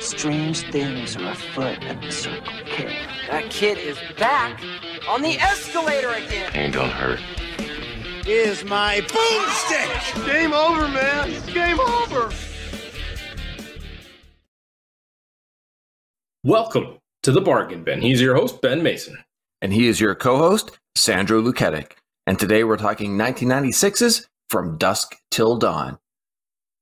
Strange things are afoot at the Circle K. That kid is back on the escalator again. Ain't gonna hurt. Is my boomstick! Game over, man. Game over. Welcome to the Bargain Bin. He's your host, Ben Mason. And he is your co host, Sandro Luketic. And today we're talking 1996's From Dusk Till Dawn.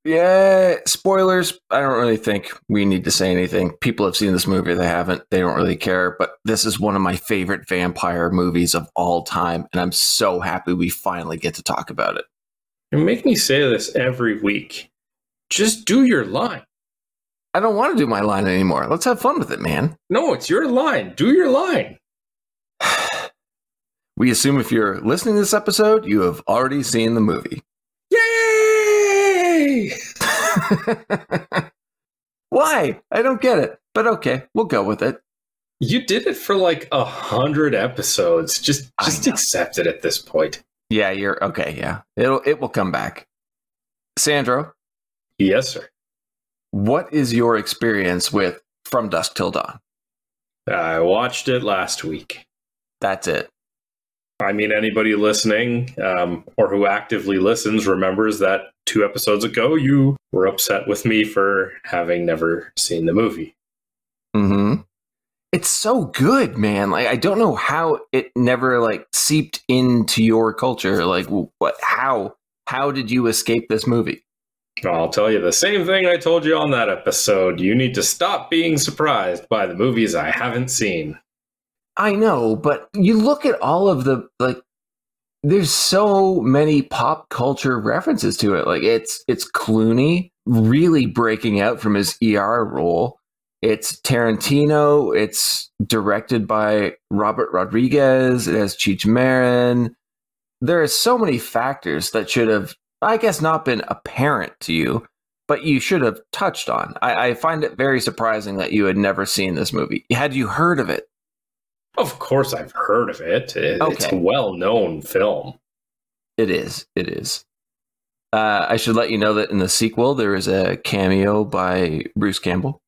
Yeah, spoilers. I don't really think we need to say anything. People have seen this movie, they haven't, they don't really care. But this is one of my favorite vampire movies of all time. And I'm so happy we finally get to talk about it. You make me say this every week. Just do your line. I don't want to do my line anymore. Let's have fun with it, man. No, it's your line. Do your line. we assume if you're listening to this episode, you have already seen the movie. Yay! Why? I don't get it. But okay, we'll go with it. You did it for like a hundred episodes. Just just accept it at this point. Yeah, you're okay, yeah. It'll it will come back. Sandro? Yes, sir. What is your experience with From Dusk Till Dawn? I watched it last week. That's it. I mean, anybody listening um, or who actively listens remembers that two episodes ago you were upset with me for having never seen the movie. Hmm. It's so good, man. Like I don't know how it never like seeped into your culture. Like what? How? How did you escape this movie? I'll tell you the same thing I told you on that episode. You need to stop being surprised by the movies I haven't seen. I know, but you look at all of the like there's so many pop culture references to it. Like it's it's Clooney really breaking out from his ER role. It's Tarantino. It's directed by Robert Rodriguez. It has Cheech Marin. There are so many factors that should have, I guess, not been apparent to you, but you should have touched on. I, I find it very surprising that you had never seen this movie. Had you heard of it? Of course, I've heard of it. it okay. It's a well known film. It is. It is. Uh, I should let you know that in the sequel, there is a cameo by Bruce Campbell.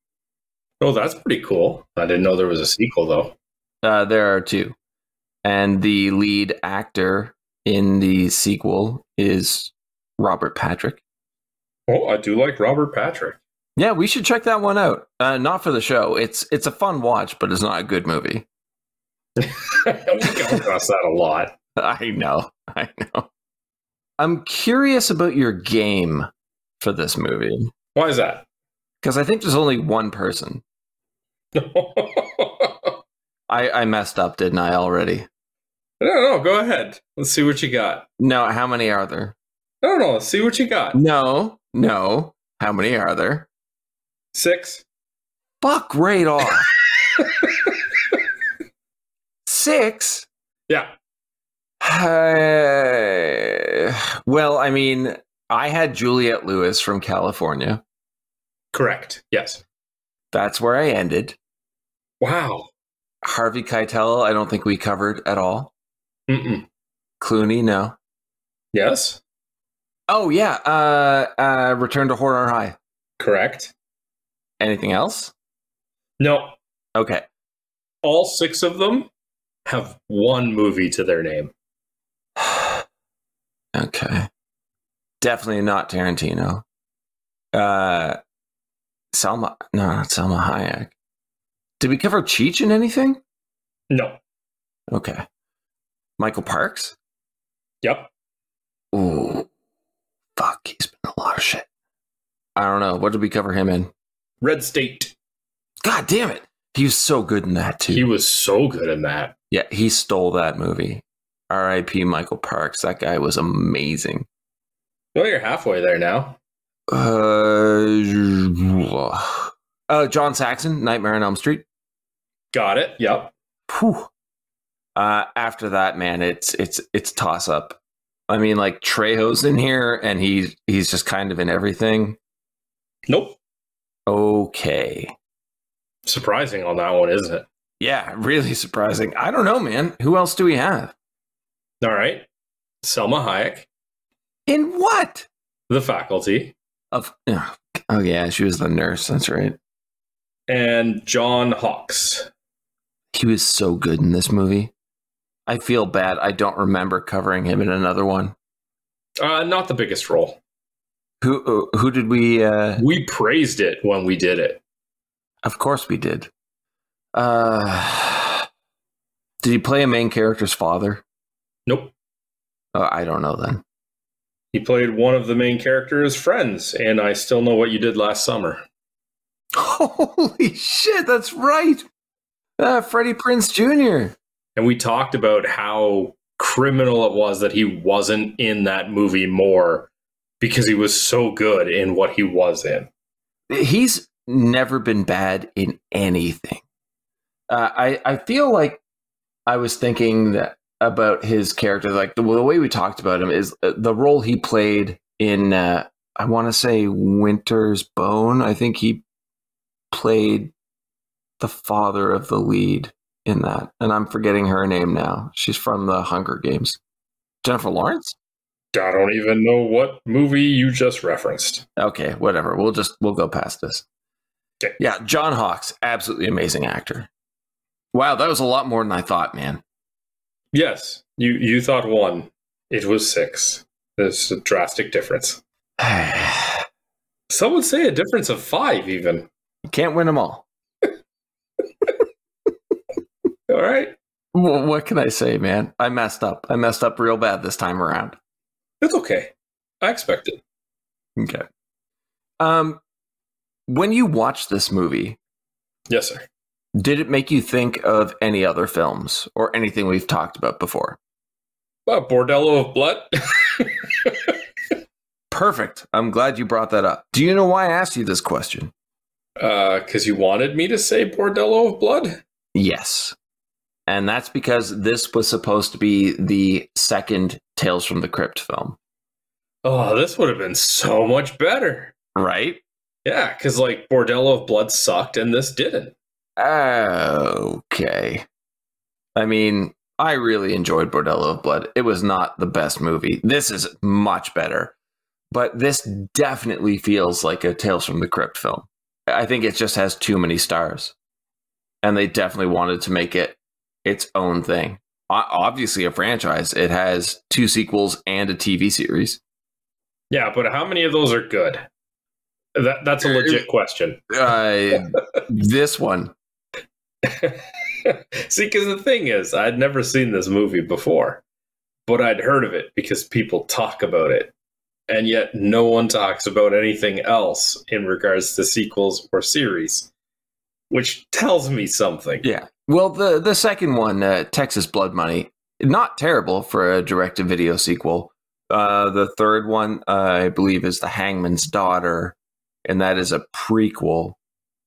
Oh, that's pretty cool. I didn't know there was a sequel, though. Uh, there are two. And the lead actor in the sequel is Robert Patrick. Oh, I do like Robert Patrick. Yeah, we should check that one out. Uh, not for the show. It's it's a fun watch, but it's not a good movie. we come across that a lot. I know. I know. I'm curious about your game for this movie. Why is that? Because I think there's only one person. I, I messed up, didn't I, already? No, no, go ahead. Let's see what you got. No, how many are there? No, no, let's see what you got. No, no. How many are there? Six. Fuck right off. Six? Yeah. Uh, well, I mean, I had Juliette Lewis from Kalifornia. Correct. Yes. That's where I ended. Wow. Harvey Keitel, I don't think we covered at all. Mm-mm. Clooney, no. Yes. Oh yeah. Uh, uh, Return to Horror High. Correct. Anything else? No. Okay. All six of them have one movie to their name. okay. Definitely not Tarantino. Uh, Salma. No, not Salma Hayek. Did we cover Cheech in anything? No. Okay. Michael Parks? Yep. Ooh. Fuck, he's been a lot of shit. I don't know. What did we cover him in? Red State. God damn it. He was so good in that too. He was so good in that. Yeah, he stole that movie. R.I.P. Michael Parks. That guy was amazing. Well, you're halfway there now. Uh, uh, John Saxon, Nightmare on Elm Street. Got it. Yep. Whew. Uh, after that, man, it's it's it's toss up. I mean, like Trejo's in here, and he's he's just kind of in everything. Nope. Okay. Surprising on that one, isn't it? Yeah, really surprising. I don't know, man. Who else do we have? All right. Salma Hayek. In what? The faculty. Of oh, yeah, she was the nurse. That's right. and John Hawkes. He was so good in this movie. I feel bad. I don't remember covering him in another one. Uh, not the biggest role. Who uh, who did we? Uh, We praised it when we did it. Of course we did. Uh, did he play a main character's father? Nope. Oh, I don't know then. He played one of the main characters' friends, and I still know what you did last summer. Holy shit! That's right. Uh, Freddie Prinze Jr. And we talked about how criminal it was that he wasn't in that movie more because he was so good in what he was in. He's never been bad in anything. Uh, I I feel like I was thinking that about his character, like the, the way we talked about him is uh, the role he played in. Uh, I want to say Winter's Bone. I think he played the father of the lead in that, and I'm forgetting her name now. She's from the Hunger Games. Jennifer Lawrence. I don't even know what movie you just referenced. Okay, whatever. We'll just we'll go past this. Okay. Yeah, John Hawkes, absolutely amazing actor. Wow, that was a lot more than I thought, man. Yes, you you thought one. It was six. There's a drastic difference. Some would say a difference of five, even. You can't win them all. All right, Wh- What can I say, man? I messed up. I messed up real bad this time around. it's okay. I expect it. Okay. Um, when you watched this movie, Yes, sir. did it make you think of any other films or anything we've talked about before? Uh, Bordello of Blood. Perfect. I'm glad you brought that up. Do you know why I asked you this question? Because Uh, you wanted me to say Bordello of Blood. Yes. And that's because this was supposed to be the second Tales from the Crypt film, Oh, this would have been so much better. right? Yeah, because like Bordello of Blood sucked and this didn't. Okay. I mean, I really enjoyed Bordello of Blood. It was not the best movie. This is much better. But this definitely feels like a Tales from the Crypt film. I think it just has too many stars. And they definitely wanted to make it its own thing. Obviously, a franchise. It has two sequels and a TV series. Yeah, but how many of those are good? That that's a legit question. Uh, this one, See, because the thing is, I'd never seen this movie before, but I'd heard of it because people talk about it. And yet, no one talks about anything else in regards to sequels or series, which tells me something. Yeah. Well, the the second one, uh, Texas Blood Money, not terrible for a direct to video sequel. Uh, the third one, uh, I believe, is The Hangman's Daughter, and that is a prequel.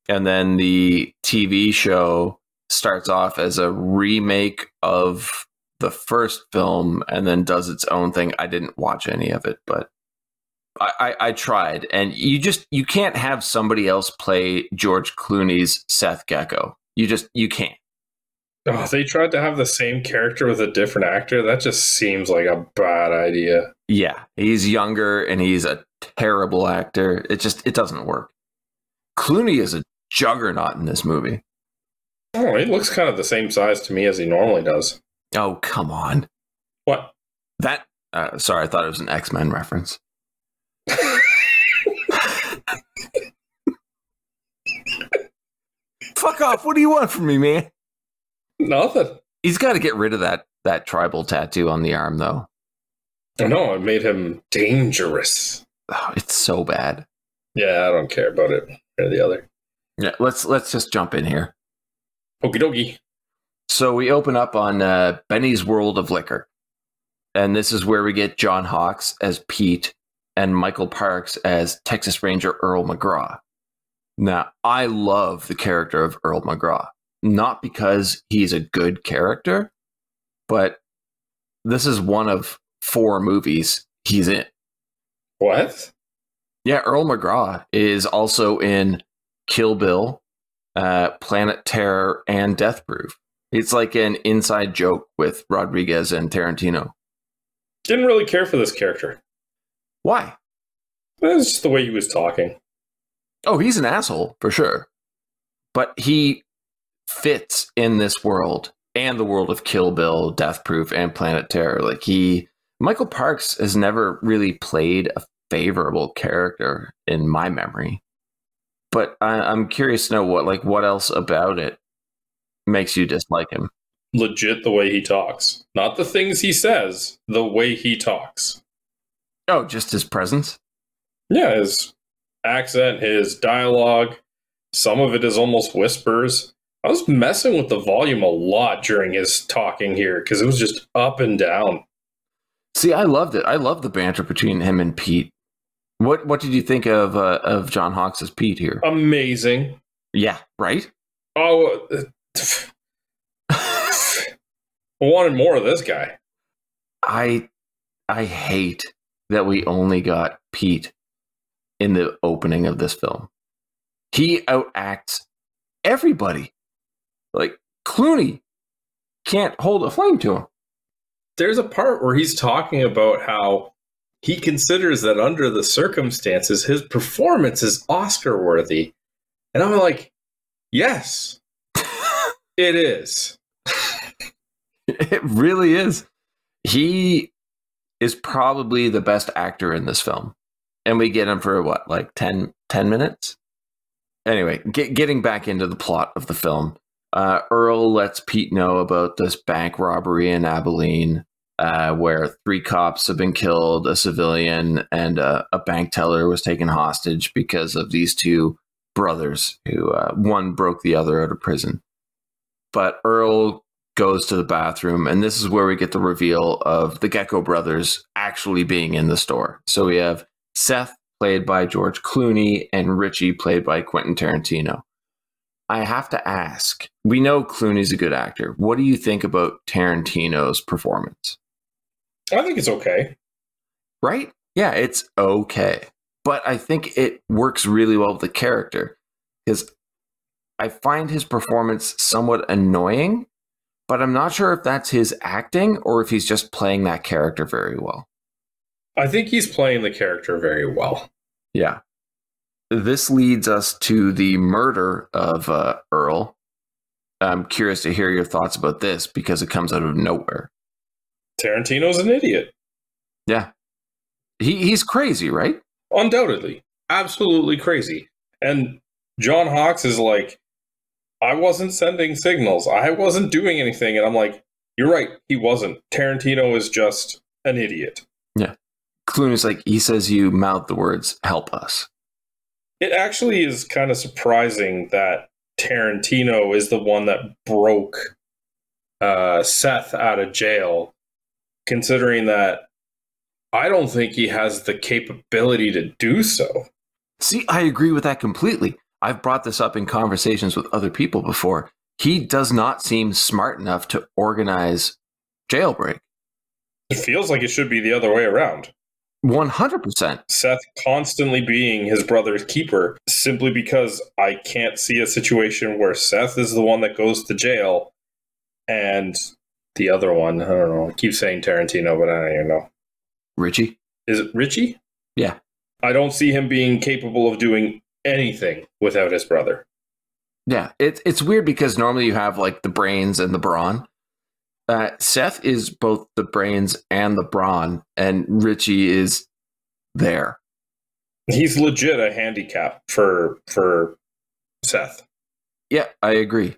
And then the TV show starts off as a remake of the first film and then does its own thing. I didn't watch any of it, but I, I, I tried. And you just you can't have somebody else play George Clooney's Seth Gecko. You just you can't. Oh, they tried to have the same character with a different actor. That just seems like a bad idea. Yeah, he's younger and he's a terrible actor. It just it doesn't work. Clooney is a juggernaut in this movie. Oh, he looks kind of the same size to me as he normally does. Oh come on, What? that. Uh, sorry, I thought it was an X Men reference. Fuck off! What do you want from me, man? Nothing. He's got to get rid of that that tribal tattoo on the arm, though. I know, it made him dangerous. Oh, it's so bad. Yeah, I don't care about it or the other. Yeah, let's let's just jump in here. Okie dokie. So we open up on uh, Benny's World of Liquor. And this is where we get John Hawkes as Pete and Michael Parks as Texas Ranger Earl McGraw. Now, I love the character of Earl McGraw, not because he's a good character, but this is one of four movies he's in. What? Yeah, Earl McGraw is also in Kill Bill, uh, Planet Terror, and Death Proof. It's like an inside joke with Rodriguez and Tarantino. Didn't really care for this character. Why? That's just the way he was talking. Oh, he's an asshole for sure. but he fits in this world and the world of Kill Bill, Death Proof, and Planet Terror. Like he, Michael Parks has never really played a favorable character in my memory. But I, I'm curious to know what, like, what else about it makes you dislike him? Legit, the way he talks, not the things he says, the way he talks. Oh, just his presence. Yeah, his accent, his dialogue. Some of it is almost whispers. I was messing with the volume a lot during his talking here because it was just up and down. See, I loved it. I love the banter between him and Pete. What What did you think of uh, of John Hawkes as Pete here? Amazing. Yeah, right. Oh, I wanted more of this guy. I I hate that we only got Pete in the opening of this film. He outacts everybody. Like Clooney can't hold a flame to him. There's a part where he's talking about how he considers that under the circumstances, his performance is Oscar worthy. And I'm like, yes, it is. It really is. He is probably the best actor in this film. And we get him for what, like 10, 10 minutes? Anyway, get, getting back into the plot of the film, uh, Earl lets Pete know about this bank robbery in Abilene uh, where three cops have been killed, a civilian, and uh, a bank teller was taken hostage because of these two brothers who uh, one broke the other out of prison. But Earl goes to the bathroom, and this is where we get the reveal of the Gecko brothers actually being in the store. So we have Seth, played by George Clooney, and Richie, played by Quentin Tarantino. I have to ask we know Clooney's a good actor. What do you think about Tarantino's performance? I think it's okay. Right? Yeah, it's okay. But I think it works really well with the character because I find his performance somewhat annoying, but I'm not sure if that's his acting or if he's just playing that character very well. I think he's playing the character very well. Yeah. This leads us to the murder of uh, Earl. I'm curious to hear your thoughts about this because it comes out of nowhere. Tarantino's an idiot. Yeah. He, he's crazy, right? Undoubtedly. Absolutely crazy. And John Hawkes is like, I wasn't sending signals. I wasn't doing anything. And I'm like, you're right. He wasn't. Tarantino is just an idiot. Yeah. Clooney's like, he says you mouth the words, help us. It actually is kind of surprising that Tarantino is the one that broke uh, Seth out of jail, considering that I don't think he has the capability to do so. See, I agree with that completely. I've brought this up in conversations with other people before. He does not seem smart enough to organize jailbreak. It feels like it should be the other way around. 100%. Seth constantly being his brother's keeper simply because I can't see a situation where Seth is the one that goes to jail and the other one, I don't know, I keep saying Tarantino, but I don't even know. Richie? Is it Richie? Yeah. I don't see him being capable of doing anything without his brother. Yeah, it's it's weird because normally you have like the brains and the brawn. Uh, Seth is both the brains and the brawn, and Richie is there. He's legit a handicap for for Seth. Yeah, I agree.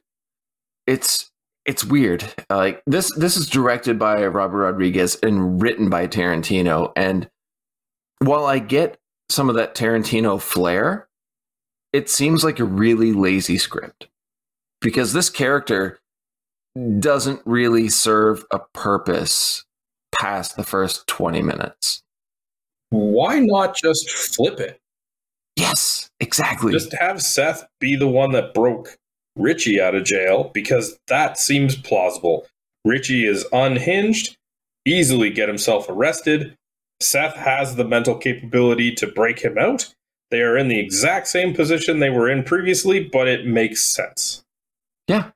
It's it's weird. Uh, like this this is directed by Robert Rodriguez and written by Tarantino. And while I get some of that Tarantino flair, it seems like a really lazy script. Because this character doesn't really serve a purpose past the first 20 minutes. Why not just flip it? Yes, exactly. Just have Seth be the one that broke Richie out of jail because that seems plausible. Richie is unhinged, easily get himself arrested. Seth has the mental capability to break him out. They are in the exact same position they were in previously, but it makes sense. Yeah.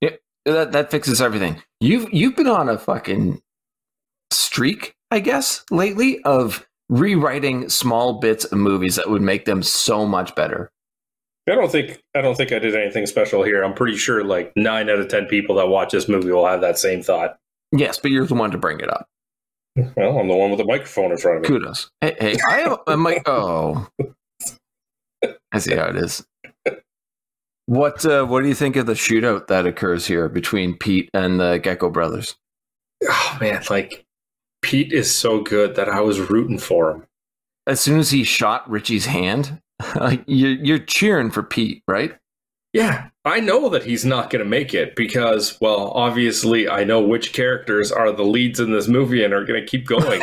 Yeah, that that fixes everything. You've you've been on a fucking streak, I guess, lately of rewriting small bits of movies that would make them so much better. I don't think I don't think I did anything special here. I'm pretty sure like nine out of ten people that watch this movie will have that same thought. Yes, but you're the one to bring it up. Well, I'm the one with the microphone in front of me. Kudos. Hey, hey I have a mic. Oh, I see how it is. What uh, What do you think of the shootout that occurs here between Pete and the Gecko brothers? Oh man, like Pete is so good that I was rooting for him. As soon as he shot Richie's hand, like you're you're cheering for Pete, right? Yeah, I know that he's not going to make it because, well, obviously, I know which characters are the leads in this movie and are going to keep going.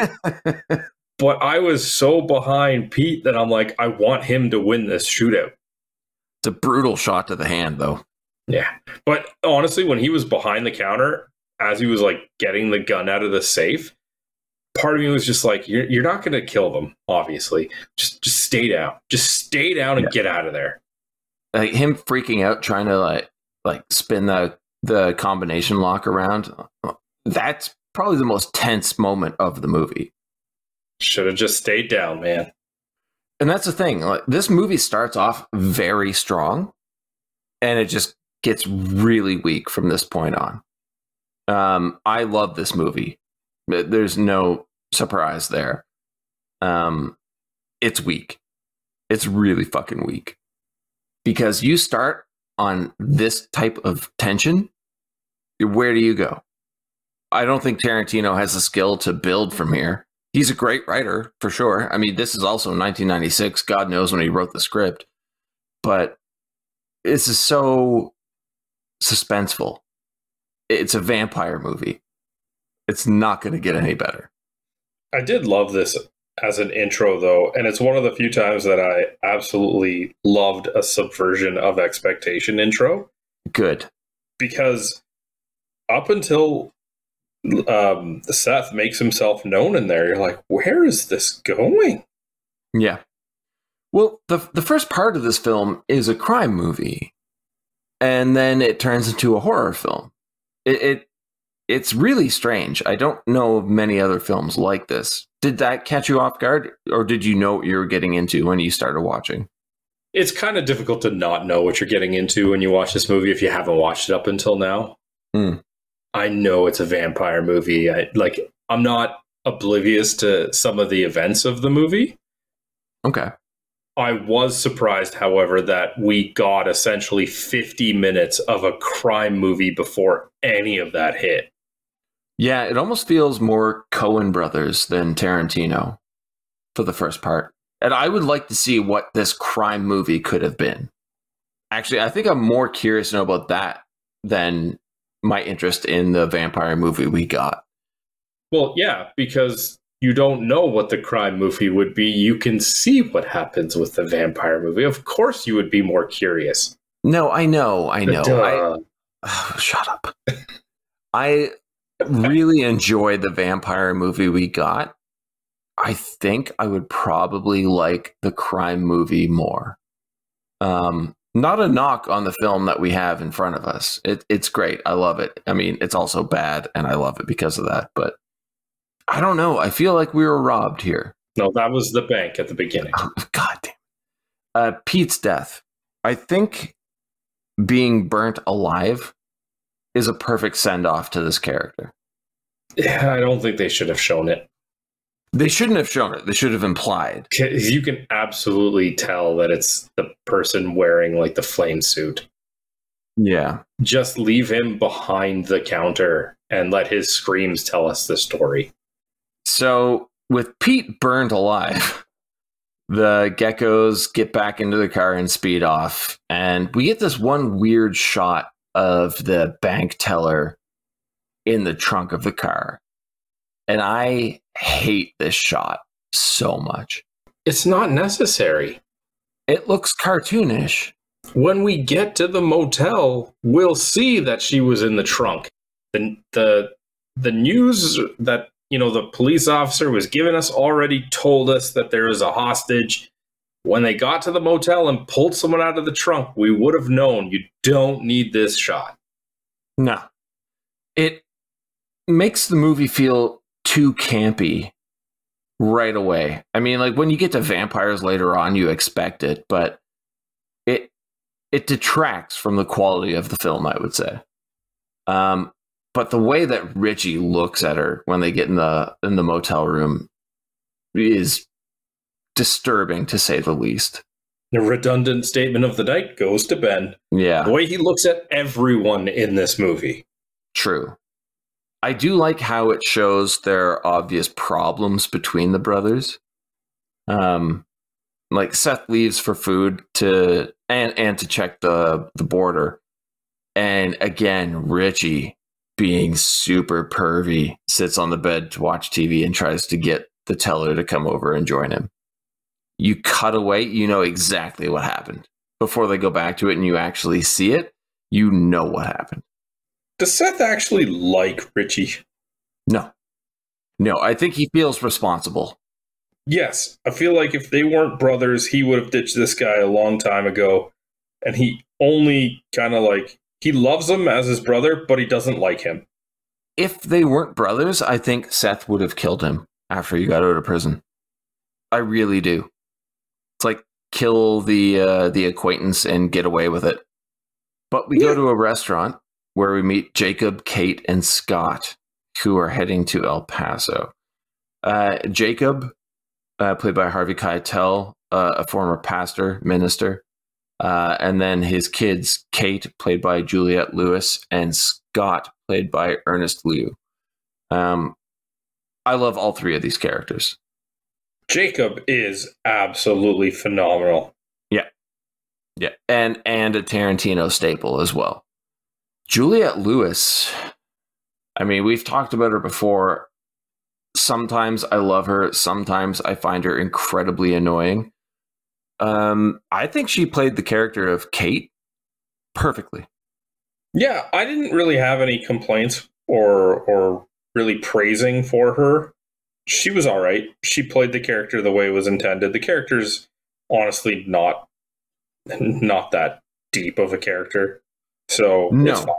but I was so behind Pete that I'm like, I want him to win this shootout. It's a brutal shot to the hand, though. Yeah. But honestly, when he was behind the counter, as he was like getting the gun out of the safe, part of me was just like, you're, you're not going to kill them, obviously. Just just stay down. Just stay down and Yeah. get out of there. Like him freaking out, trying to like like spin the the combination lock around. That's probably the most tense moment of the movie. Should have just stayed down, man. And that's the thing. Like this movie starts off very strong, and it just gets really weak from this point on. Um, I love this movie. There's no surprise there. Um, it's weak. It's really fucking weak because you start on this type of tension. Where do you go? I don't think Tarantino has the skill to build from here. He's a great writer for sure. I mean, this is also 1996. God knows when he wrote the script, but this is so suspenseful. It's a vampire movie. It's not going to get any better. I did love this as an intro, though, and it's one of the few times that I absolutely loved a subversion of expectation intro Good. because up until um, Seth makes himself known in there, you're like, where is this going? Yeah. Well, the the first part of this film is a crime movie, and then it turns into a horror film. It, it it's really strange. I don't know of many other films like this. Did that catch you off guard, or did you know what you were getting into when you started watching? It's kind of difficult to not know what you're getting into when you watch this movie if you haven't watched it up until now. Hmm. I know it's a vampire movie. I like I'm not oblivious to some of the events of the movie. Okay. I was surprised, however, that we got essentially 50 minutes of a crime movie before any of that hit. Yeah, it almost feels more Coen brothers than Tarantino for the first part. And I would like to see what this crime movie could have been. Actually, I think I'm more curious to know about that than my interest in the vampire movie we got. Well, yeah, because you don't know what the crime movie would be. You can see what happens with the vampire movie. Of course, you would be more curious. No, I know, I know. I. Oh, shut up. I really enjoyed the vampire movie we got. I think I would probably like the crime movie more. Um, not a knock on the film that we have in front of us. It, it's great. I love it. I mean, it's also bad, and I love it because of that. But I don't know. I feel like we were robbed here. no, that was the bank at the beginning. Oh, God damn. Uh, Pete's death. I think being burnt alive is a perfect send off to this character. Yeah, I don't think they should have shown it. They shouldn't have shown it. They should have implied. You can absolutely tell that it's the person wearing like the flame suit. Yeah. Just leave him behind the counter and let his screams tell us the story. So with Pete burned alive, the geckos get back into the car and speed off. And we get this one weird shot of the bank teller in the trunk of the car. And I hate this shot so much. It's not necessary. It looks cartoonish. When we get to the motel, we'll see that she was in the trunk. The the the news that you know the police officer was giving us already told us that there was a hostage. When they got to the motel and pulled someone out of the trunk, we would have known you don't need this shot. No. It makes the movie feel too campy right away. I mean, like when you get to vampires later on, you expect it, but it it detracts from the quality of the film, I would say. Um, but the way that Richie looks at her when they get in the in the motel room is disturbing to say the least. The redundant statement of the night goes to Ben. Yeah, The way he looks at everyone in this movie. true. I do like how it shows there are obvious problems between the brothers. Um, like Seth leaves for food to and and to check the the border, and again Richie, being super pervy, sits on the bed to watch TV and tries to get the teller to come over and join him. You cut away, you know exactly what happened before they go back to it, and you actually see it. You know what happened. Does Seth actually like Richie? No, no, I think he feels responsible. Yes. I feel like if they weren't brothers, he would have ditched this guy a long time ago. And he only kind of like, he loves him as his brother, but he doesn't like him. if they weren't brothers, I think Seth would have killed him after he got out of prison. I really do. It's like kill the uh, the acquaintance and get away with it. But we Yeah. go to a restaurant where we meet Jacob, Kate, and Scott, who are heading to El Paso. Uh, Jacob, uh, played by Harvey Keitel, uh, a former pastor, minister, uh, and then his kids, Kate, played by Juliette Lewis, and Scott, played by Ernest Liu. Um, I love all three of these characters. Jacob is absolutely phenomenal. Yeah, Yeah. and and a Tarantino staple as well. Juliette Lewis. I mean, we've talked about her before. Sometimes I love her. Sometimes I find her incredibly annoying. Um, I think she played the character of Kate perfectly. Yeah, I didn't really have any complaints or or really praising for her. She was all right. She played the character the way it was intended. The character's honestly not not that deep of a character. So No. it's fine.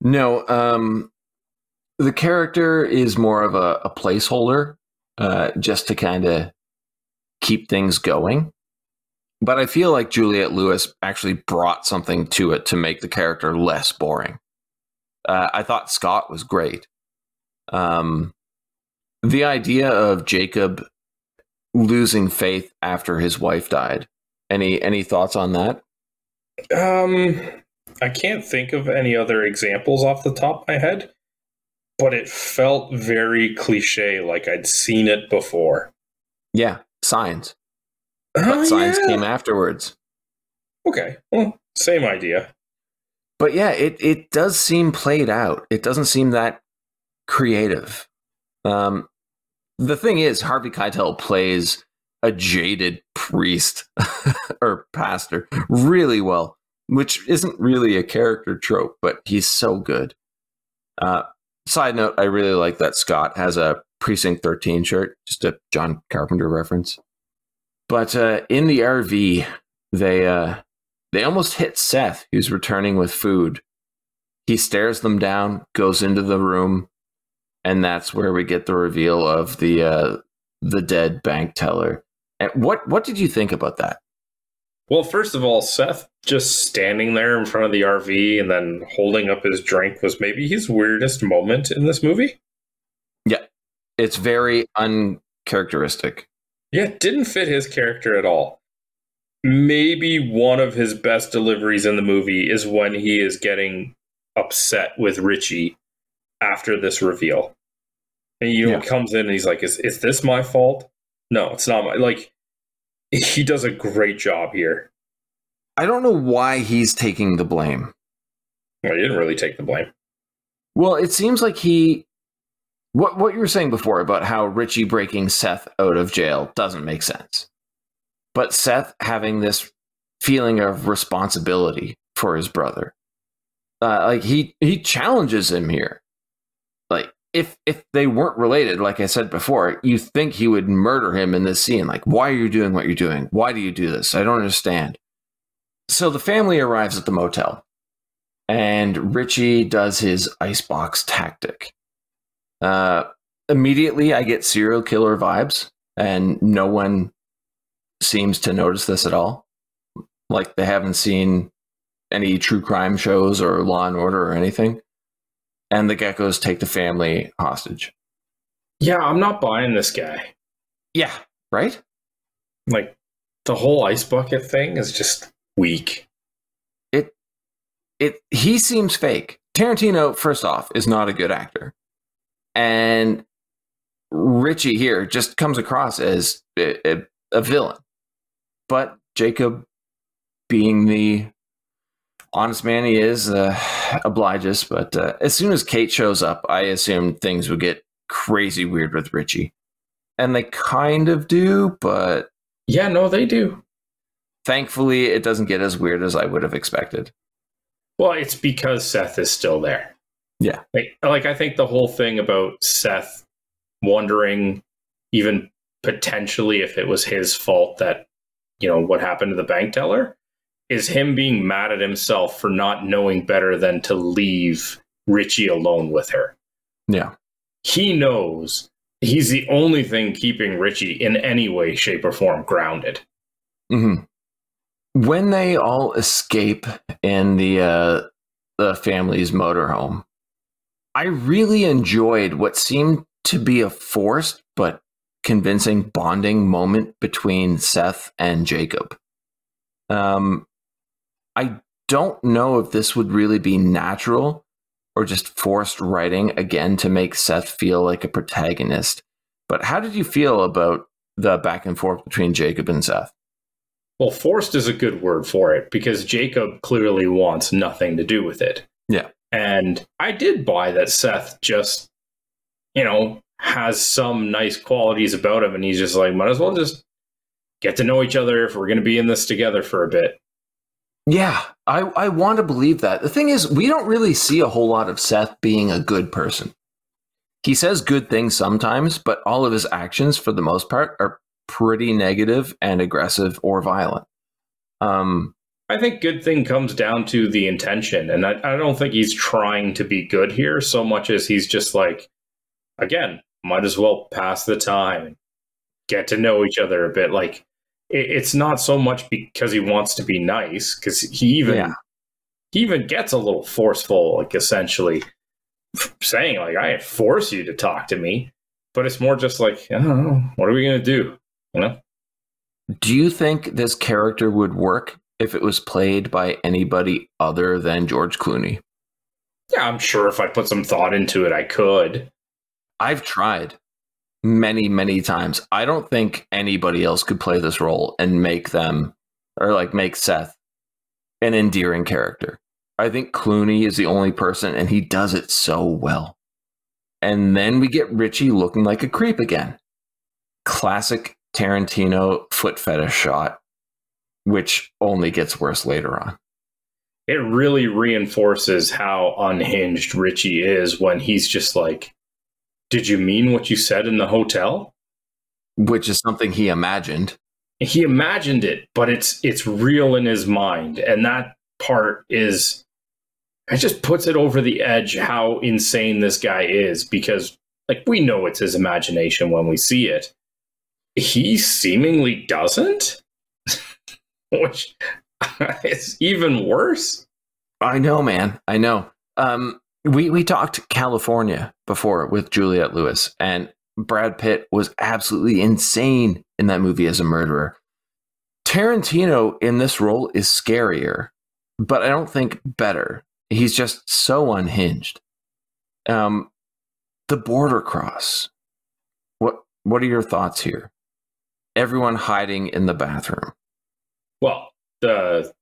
No, um, the character is more of a, a placeholder, uh, just to kind of keep things going. But I feel like Juliette Lewis actually brought something to it to make the character less boring. Uh, I thought Scott was great. Um, the idea of Jacob losing faith after his wife died. Any any thoughts on that? Um, I can't think of any other examples off the top of my head, but it felt very cliche, like I'd seen it before. Yeah, signs. Oh, But signs yeah. came afterwards. Okay, well, same idea. But yeah, it it does seem played out. It doesn't seem that creative. Um, the thing is, Harvey Keitel plays a jaded priest or pastor really well, which isn't really a character trope, but he's so good. Uh, side note: I really like that Scott has a Precinct 13 shirt, just a John Carpenter reference. But uh, in the RV, they uh, they almost hit Seth, who's returning with food. He stares them down, goes into the room, and that's where we get the reveal of the uh, the dead bank teller. And what what did you think about that? Well, first of all, Seth just standing there in front of the RV and then holding up his drink was maybe his weirdest moment in this movie. Yeah, it's very uncharacteristic. Yeah, it didn't fit his character at all. Maybe one of his best deliveries in the movie is when he is getting upset with Richie after this reveal. And he Yeah. comes in and he's like, is, is this my fault? No, it's not my like he does a great job here. I don't know why he's taking the blame. Well, he didn't really take the blame. Well, it seems like he what what you were saying before about how Richie breaking Seth out of jail doesn't make sense. But Seth having this feeling of responsibility for his brother. Uh, like he he challenges him here. If if they weren't related, like I said before, you think he would murder him in this scene. Like, why are you doing what you're doing? Why do you do this? I don't understand. So the family arrives at the motel and Richie does his icebox tactic. Uh, immediately, I get serial killer vibes, and no one seems to notice this at all. like they haven't seen any true crime shows or Law and Order or anything. And the geckos take the family hostage. Yeah, I'm not buying this guy. Yeah, right? Like the whole ice bucket thing is just weak. It it he seems fake. Tarantino, first off, is not a good actor. And Richie here just comes across as a, a, a villain. But Jacob, being the honest man he is, uh, obliges. But uh, as soon as Kate shows up, I assume things would get crazy weird with Richie. And they kind of do, but Yeah, no, they do. thankfully it doesn't get as weird as I would have expected. Well, it's because Seth is still there. Yeah. Like, like I think the whole thing about Seth wondering, even potentially if it was his fault that, you know, what happened to the bank teller, is him being mad at himself for not knowing better than to leave Richie alone with her. Yeah. He knows he's the only thing keeping Richie in any way, shape, or form grounded. hmm When they all escape in the uh, the family's motorhome, I really enjoyed what seemed to be a forced but convincing bonding moment between Seth and Jacob. Um, I don't know if this would really be natural or just forced writing again to make Seth feel like a protagonist. But how did you feel about the back and forth between Jacob and Seth? Well, forced is a good word for it because Jacob clearly wants nothing to do with it. Yeah. And I did buy that Seth just, you know, has some nice qualities about him and he's just like, might as well just get to know each other if we're going to be in this together for a bit. Yeah, I, I want to believe that. The thing is, we don't really see a whole lot of Seth being a good person. He says good things sometimes, but all of his actions, for the most part, are pretty negative and aggressive or violent. Um, I think good thing comes down to the intention. And I, I don't think he's trying to be good here so much as he's just like, again, might as well pass the time, get to know each other a bit. Like, it, it's not so much because he wants to be nice, because he even Yeah. he even gets a little forceful, like essentially saying, like, I force you to talk to me. But it's more just like, I don't know, what are we gonna do? You know? do you think this character would work if it was played by anybody other than George Clooney? Yeah, I'm sure if I put some thought into it, I could. I've tried many, many times. I don't think anybody else could play this role and make them, or like make Seth an endearing character. I think Clooney is the only person, and he does it so well. And then we get Richie looking like a creep again. Classic Tarantino foot fetish shot, which only gets worse later on. it really reinforces how unhinged Richie is when he's just like, Did you mean what you said in the hotel? Which is something he imagined. He imagined it, but it's it's real in his mind. And that part is it just puts it over the edge how insane this guy is because like we know it's his imagination when we see it. He seemingly doesn't. Which is even worse. I know, man. I know. Um, we we talked Kalifornia before with Juliette Lewis, and Brad Pitt was absolutely insane in that movie as a murderer. Tarantino in this role is scarier, but I don't think better. He's just so unhinged. Um, the border cross. What what are your thoughts here? Everyone hiding in the bathroom. Well, the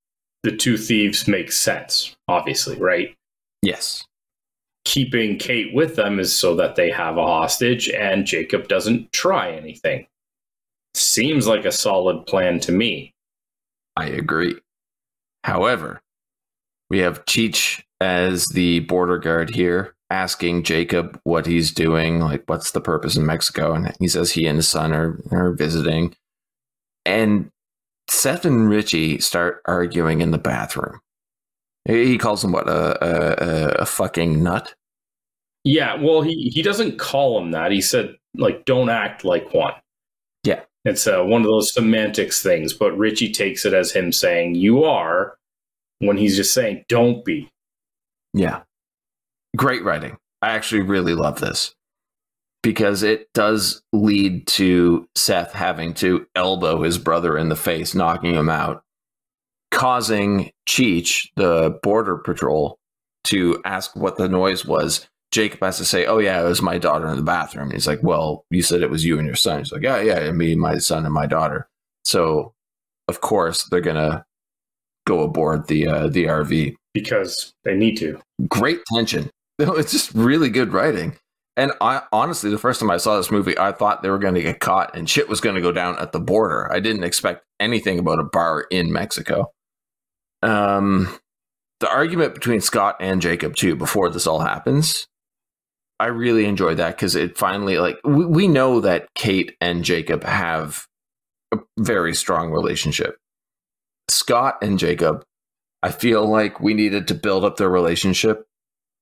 the two thieves make sense, obviously, right? Yes. Keeping Kate with them is so that they have a hostage and Jacob doesn't try anything. Seems like a solid plan to me. I agree. However, we have Cheech as the border guard here asking Jacob what he's doing, like what's the purpose in Mexico, and he says he and his son are, are visiting. And Seth and Richie start arguing in the bathroom. He calls him what a a, a fucking nut. Yeah, well, he, he doesn't call him that. He said, like, don't act like one. Yeah. It's uh, one of those semantics things, but Richie takes it as him saying "you are" when he's just saying "don't be." Yeah. Great writing. I actually really love this because it does lead to Seth having to elbow his brother in the face, knocking him out, causing Cheech, the border patrol, to ask what the noise was. Jacob has to say, "Oh yeah, it was my daughter in the bathroom." And he's like, "Well, you said it was you and your son." He's like, "Yeah, yeah, me, my son, and my daughter." So, of course, they're gonna go aboard the uh, the RV. because they need to. Great tension. It's just really good writing. And I honestly, the first time I saw this movie, I thought they were going to get caught and shit was going to go down at the border. I didn't expect anything about a bar in Mexico. Um, the argument between Scott and Jacob too before this all happens, I really enjoyed that because it finally like we, we know that Kate and Jacob have a very strong relationship. Scott and Jacob, I feel like we needed to build up their relationship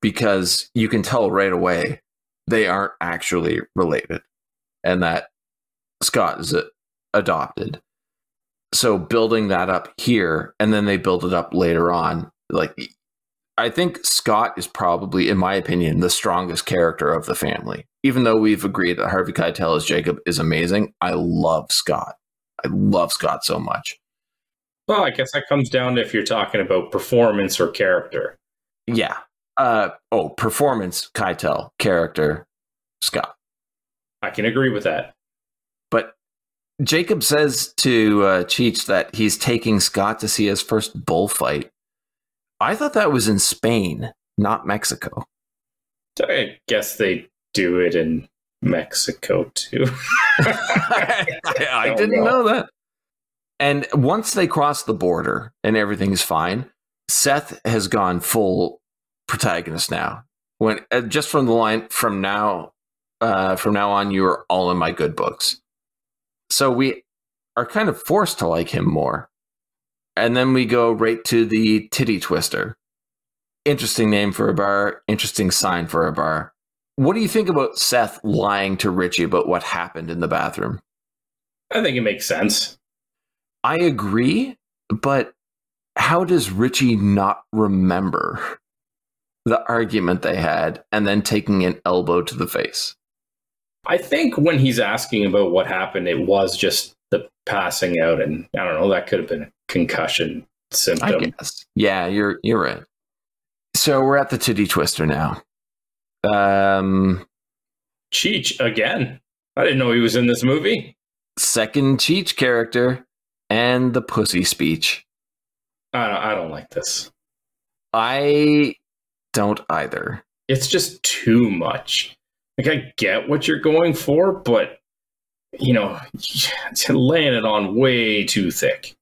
because you can tell right away they aren't actually related and that Scott is adopted. So building that up here and then they build it up later on. Like I think Scott is probably, in my opinion, the strongest character of the family. Even though we've agreed that Harvey Keitel as Jacob is amazing, I love Scott. I love Scott so much. Well, I guess that comes down to if you're talking about performance or character. Yeah. Uh oh, performance Keitel, character Scott. I can agree with that. Jacob says to uh, Cheech that he's taking Scott to see his first bullfight. I thought that was in Spain, not Mexico. I guess they do it in Mexico too. I, I didn't know that. And once they cross the border and everything's fine, Seth has gone full protagonist now. When uh, just from the line from now, uh, from now on, you are all in my good books. So we are kind of forced to like him more. And then we go right to the titty twister. Interesting name for a bar. Interesting sign for a bar. What do you think about Seth lying to Richie about what happened in the bathroom? I think it makes sense. I agree, but how does Richie not remember the argument they had and then taking an elbow to the face? I think when he's asking about what happened, it was just the passing out, and I don't know. That could have been a concussion I symptom. guess. Yeah, you're you're right. So we're at the titty twister now. Um, Cheech again. I didn't know he was in this movie. second Cheech character and the pussy speech. I don't, I don't like this. I don't either. It's just too much. Like I get what you're going for, but you know, laying it on way too thick.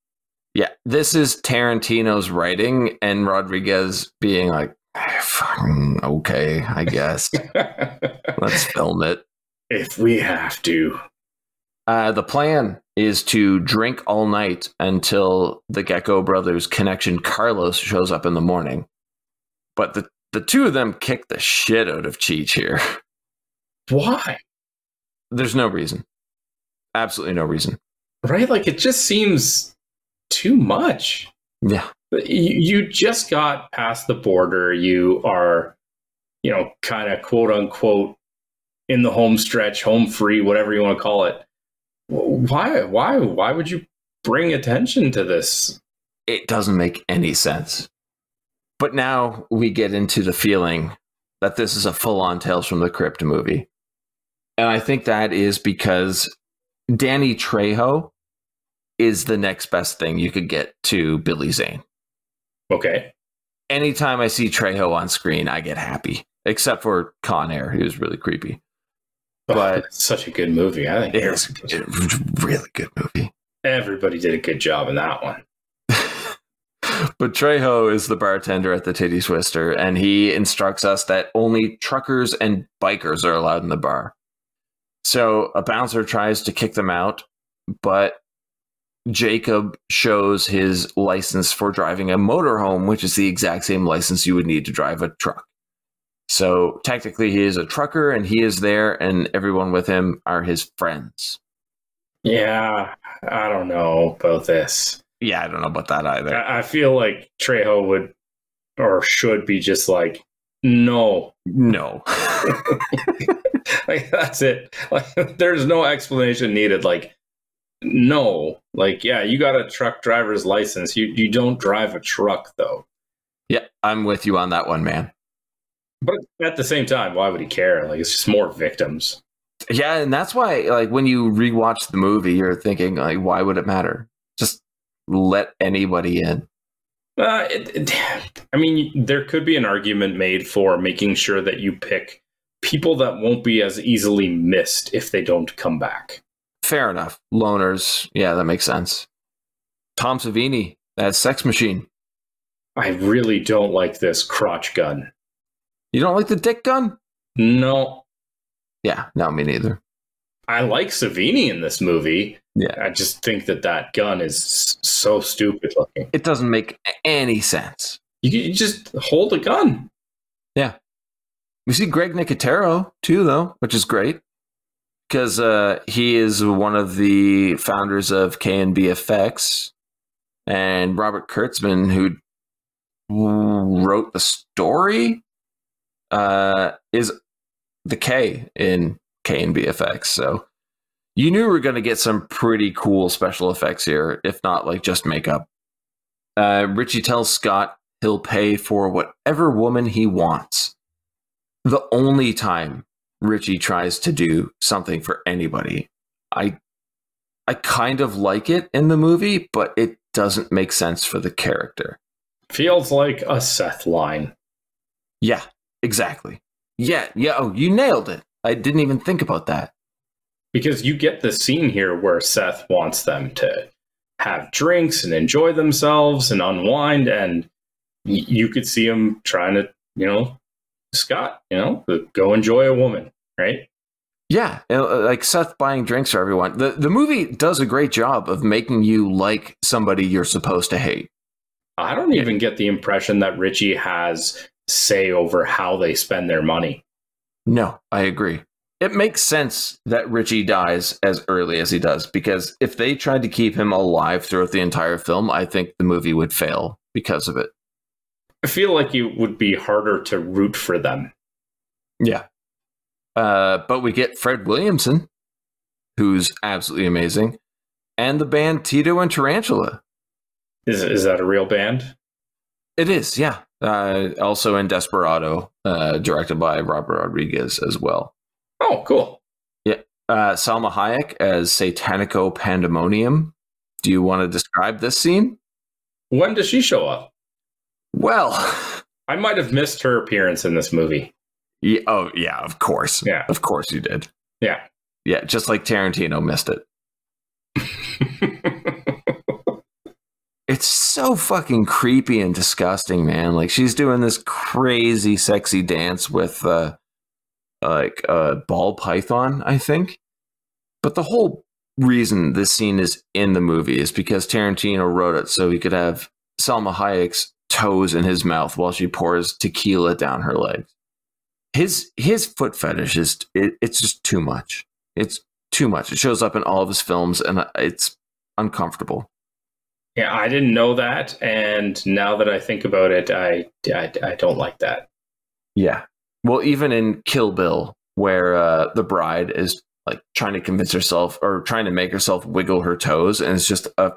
Yeah, this is Tarantino's writing and Rodriguez being like, "Eh, fucking okay, I guess. Let's film it. if we have to. Uh, the plan is to drink all night until the Gecko Brothers connection Carlos shows up in the morning. But the, the two of them kick the shit out of Cheech here. Why? There's no reason. Absolutely no reason. Right? Like it just seems too much. Yeah. You, just got past the border. You are, you know, kind of quote unquote in the home stretch, home free, whatever you want to call it. Why? Why? Why would you bring attention to this? It doesn't make any sense. But now we get into the feeling that this is a full on Tales from the Crypt movie. And I think that is because Danny Trejo is the next best thing you could get to Billy Zane. Okay. Anytime I see Trejo on screen, I get happy. Except for Con Air, he was really creepy. But- it's such a good movie. I think It was a really good movie. everybody did a good job in that one. But Trejo is the bartender at the Titty Twister, and he instructs us that only truckers and bikers are allowed in the bar. So a bouncer tries to kick them out, but Jacob shows his license for driving a motorhome, which is the exact same license you would need to drive a truck. So technically, he is a trucker, and he is there, and everyone with him are his friends. Yeah, I don't know about this. Yeah, I don't know about that either. I I feel like Trejo would or should be just like, no, No. like that's it. Like there's no explanation needed. Like, no, like yeah, you got a truck driver's license. You you don't drive a truck though. yeah, I'm with you on that one, man. But at the same time, why would he care? Like it's just more victims. Yeah, and that's why, like, when you rewatch the movie, you're thinking, like, why would it matter? Just let anybody in. Uh, it, it, I mean, there could be an argument made for making sure that you pick people that won't be as easily missed if they don't come back. Fair enough. Loners. Yeah, that makes sense. Tom Savini, that sex machine. I really don't like this crotch gun. You don't like the dick gun? No, Yeah, no, me neither. I like Savini in this movie. Yeah. I just think that that gun is so stupid looking. It doesn't make any sense. You, you just hold a gun. We see Greg Nicotero too, though, which is great because uh, he is one of the founders of KNBFX, and Robert Kurtzman, who wrote the story, uh, is the K in KNBFX. So you knew we were going to get some pretty cool special effects here, if not like just makeup. Uh, Richie tells Scott he'll pay for whatever woman he wants the only time Richie tries to do something for anybody. I I kind of like it in the movie, but it doesn't make sense for the character. Feels like a Seth line. Yeah, exactly. Yeah, yeah, oh, you nailed it. I didn't even think about that. Because you get the scene here where Seth wants them to have drinks and enjoy themselves and unwind, and y- you could see him trying to, you know, Scott, you know, go enjoy a woman, right? Yeah, uh, like Seth buying drinks for everyone. The the movie does a great job of making you like somebody you're supposed to hate. I don't even get the impression that Richie has say over how they spend their money. No, I agree. It makes sense that Richie dies as early as he does because if they tried to keep him alive throughout the entire film, I think the movie would fail because of it. I feel like it would be harder to root for them. Yeah. Uh, but we get Fred Williamson, who's absolutely amazing, and the band Tito and Tarantula. Is is that a real band? It is, yeah. Uh, also in Desperado, uh, directed by Robert Rodriguez as well. Oh, cool. Yeah. Uh, Salma Hayek as Satanico Pandemonium. Do you want to describe this scene? When does she show up? Well, I might have missed her appearance in this movie. yeah, oh yeah, of course, Yeah. of course you did. Yeah. Yeah, just like Tarantino missed it. It's so fucking creepy and disgusting, man. Like she's doing this crazy sexy dance with uh like a ball python, I think. But the whole reason this scene is in the movie is because Tarantino wrote it so he could have Salma Hayek's toes in his mouth while she pours tequila down her legs. His his foot fetish is it, it's just too much. It's too much. It shows up in all of his films and it's uncomfortable. yeah, I didn't know that, and now that I think about it, I I, I don't like that. Yeah. Well, even in Kill Bill, where uh, the bride is like trying to convince herself or trying to make herself wiggle her toes, and it's just a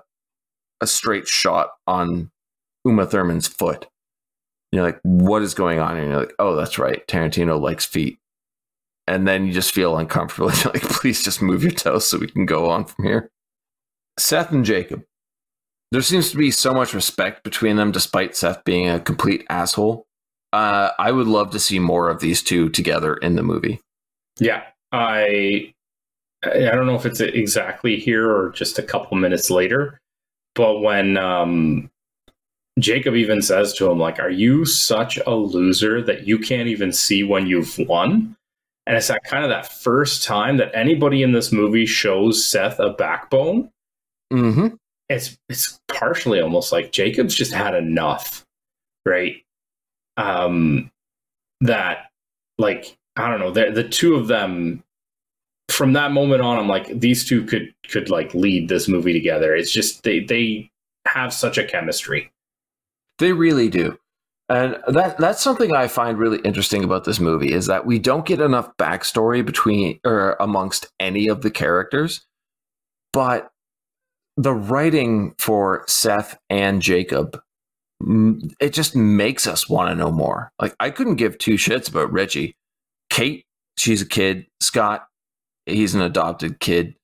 a straight shot on Uma Thurman's foot. You're like, what is going on? And you're like, oh, that's right. Tarantino likes feet. And then you just feel uncomfortable. You're like, please just move your toes so we can go on from here. Seth and Jacob. There seems to be so much respect between them, despite Seth being a complete asshole. Uh, I would love to see more of these two together in the movie. Yeah, I I don't know if it's exactly here or just a couple minutes later, but when um, Jacob even says to him, like, "Are you such a loser that you can't even see when you've won?" And it's that kind of that first time that anybody in this movie shows Seth a backbone. Mm-hmm. It's it's partially almost like Jacob's just had enough, right? Um, that like I don't know, the the two of them from that moment on, I'm like, these two could could like lead this movie together. It's just they they have such a chemistry. They really do. And that that's something I find really interesting about this movie is that we don't get enough backstory between or amongst any of the characters, but the writing for Seth and Jacob it just makes us want to know more. Like I couldn't give two shits about Richie. Kate, she's a kid. Scott, he's an adopted kid.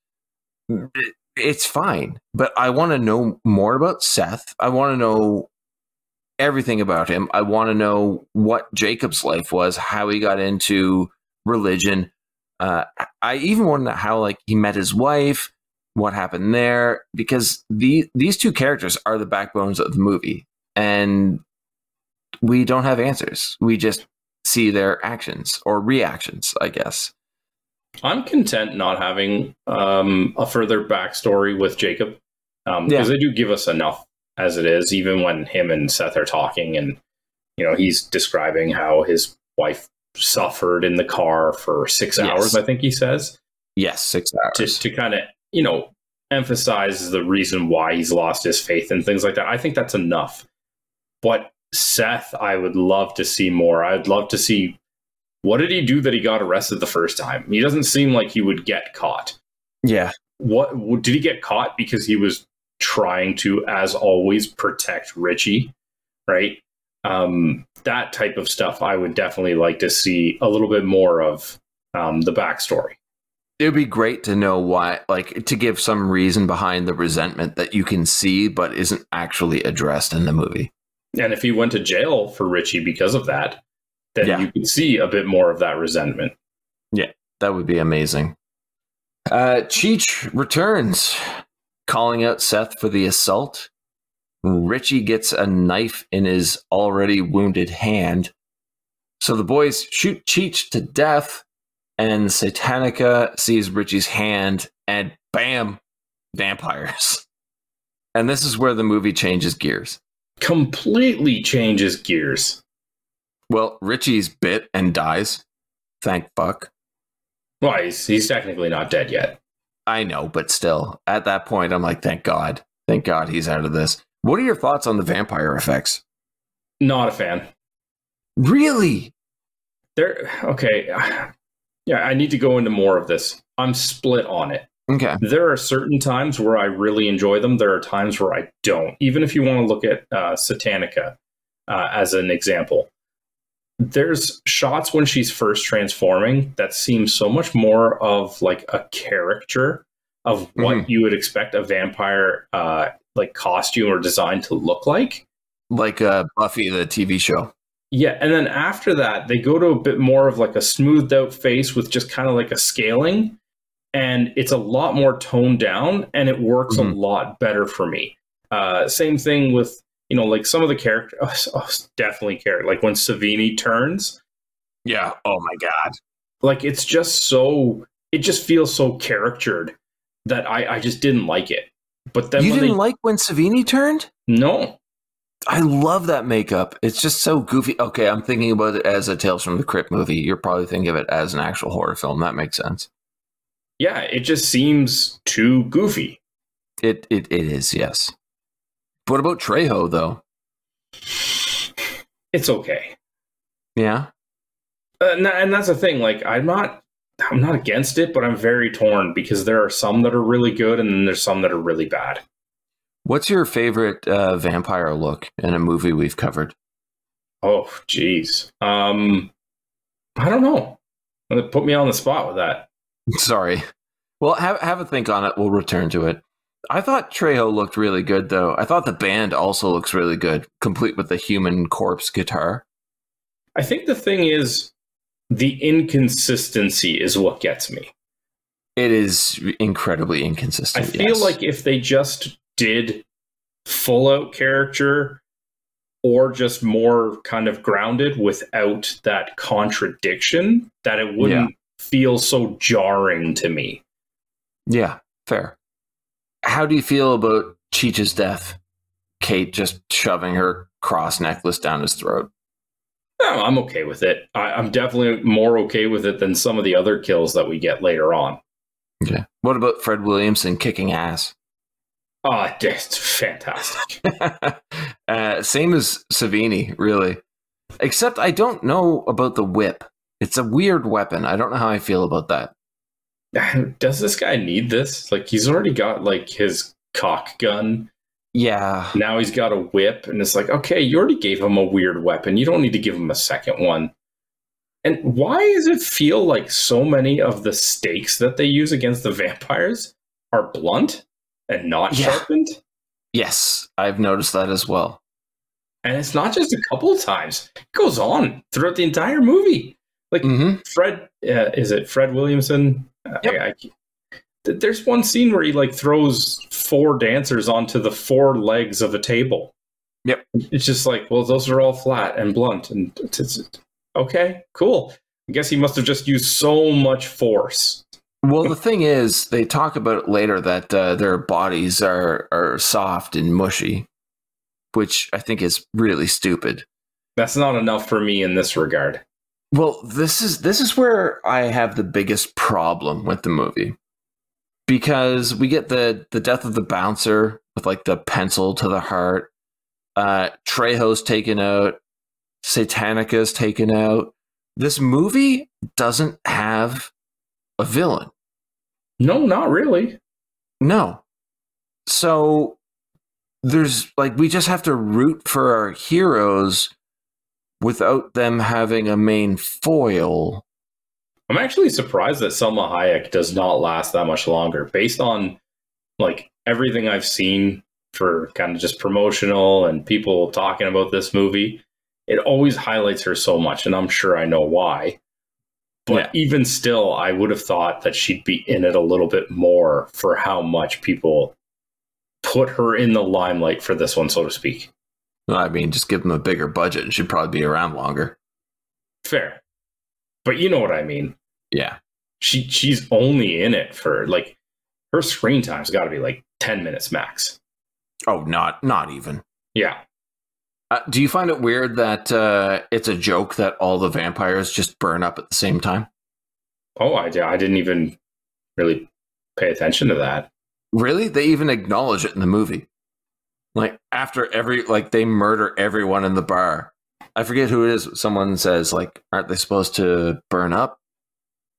It's fine, but I want to know more about Seth. I want to know everything about him. I want to know what Jacob's life was, how he got into religion. Uh, I even want to know how like he met his wife, what happened there, because the these two characters are the backbones of the movie, and we don't have answers. We just see their actions or reactions, I guess. I'm content not having um, a further backstory with Jacob because um, Yeah. they do give us enough as it is. Even when him and Seth are talking, and you know he's describing how his wife suffered in the car for six Yes. hours. I think he says Yes, six to hours. to kind of you know emphasize the reason why he's lost his faith and things like that. I think that's enough. But Seth, I would love to see more. I'd love to see what did he do that he got arrested the first time. He doesn't seem like he would get caught. yeah, What did he get caught because he was trying to, as always, protect Richie, right? Um, that type of stuff. I would definitely like to see a little bit more of um, the backstory. it would be great to know why, like, to give some reason behind the resentment that you can see but isn't actually addressed in the movie. And if he went to jail for Richie because of that, then Yeah. you could see a bit more of that resentment. Yeah, that would be amazing. Uh, Cheech returns, calling out Seth for the assault. Richie gets a knife in his already wounded hand. So the boys shoot Cheech to death, and Satanica sees Richie's hand, and bam, vampires. And this is where the movie changes gears. Completely changes gears. Well, Richie's bit and dies. Thank fuck. Well, he's, he's technically not dead yet. I know, but still, at that point, I'm like, thank God. Thank God he's out of this. What are your thoughts on the vampire effects? Not a fan. Really? There. Okay. Yeah, I need to go into more of this. I'm split on it. Okay. There are certain times where I really enjoy them. There are times where I don't. Even if you want to look at uh, Satanica uh, as an example, there's shots when she's first transforming that seem so much more of like a character of what Mhm. you would expect a vampire uh, like costume or design to look like. Like uh, Buffy, the TV show. Yeah, and then after that, they go to a bit more of like a smoothed out face with just kind of like a scaling, and it's a lot more toned down, and it works Mhm. a lot better for me. Uh, same thing with you know like some of the characters oh, oh, definitely care. like when Savini turns, Yeah. Oh my God. like it's just so it just feels so caricatured that I I just didn't like it. But then you didn't they, like when Savini turned? no, I love that makeup. It's just so goofy. Okay, I'm thinking about it as a Tales from the Crypt movie. You're probably thinking of it as an actual horror film. That makes sense. yeah, it just seems too goofy. It it, it is, yes. What about Trejo though? It's okay. Yeah. Uh, and, that's the thing. Like, I'm not, I'm not against it, but I'm very torn because there are some that are really good, and then there's some that are really bad. What's your favorite uh, vampire look in a movie we've covered? Oh, jeez. Um, I don't know. Put me on the spot with that. Sorry. Well, have have a think on it. We'll return to it. I thought Trejo looked really good, though. I thought the band also looks really good, complete with the human corpse guitar. I think the thing is, the inconsistency is what gets me. It is incredibly inconsistent. I feel yes. like if they just did full out character or just more kind of grounded without that contradiction, that it wouldn't feel so jarring to me. yeah, fair. How do you feel about Cheech's death? Kate just shoving her cross necklace down his throat. No, I'm okay with it. I, I'm definitely more okay with it than some of the other kills that we get later on. Okay. What about Fred Williamson kicking ass? Oh, just fantastic. uh, same as Savini, really. Except I don't know about the whip. It's a weird weapon. I don't know how I feel about that. Does this guy need this? Like, he's already got like his cock gun. Yeah. Now he's got a whip, and it's like, okay, you already gave him a weird weapon. You don't need to give him a second one. And why does it feel like so many of the stakes that they use against the vampires are blunt and not Yeah. sharpened? Yes, I've noticed that as well. And it's not just a couple of times; it goes on throughout the entire movie. Like hmm Fred, uh, is it Fred Williamson? Yep. I, I, there's one scene where he like throws four dancers onto the four legs of a table. Yep. It's just like, well, those are all flat and blunt, and it's, it's okay, cool. I guess he must have just used so much force. Well, the thing is, they talk about it later that uh, their bodies are are soft and mushy, which I think is really stupid. That's not enough for me in this regard. Well, this is this is where I have the biggest problem with the movie. Because we get the the death of the bouncer with like the pencil to the heart. Uh Trejo's taken out, Satanica's taken out. This movie doesn't have a villain. No, not really. No. So there's like we just have to root for our heroes without them having a main foil. I'm actually surprised that Salma Hayek does not last that much longer, based on like everything I've seen for kind of just promotional and people talking about this movie. It always highlights her so much, and I'm sure I know why. But Yeah. even still, I would have thought that she'd be in it a little bit more for how much people put her in the limelight for this one, so to speak. I mean, just give them a bigger budget and she'd probably be around longer. Fair. But you know what I mean. Yeah. she she's only in it for like her screen time's got to be like 10 minutes max Oh, not not even. yeah Uh, do you find it weird that uh, it's a joke that all the vampires just burn up at the same time? oh i, I didn't even really pay attention to that Really? They even acknowledge it in the movie. Like after every like they murder everyone in the bar. I forget who it is. Someone says like, "Aren't they supposed to burn up?"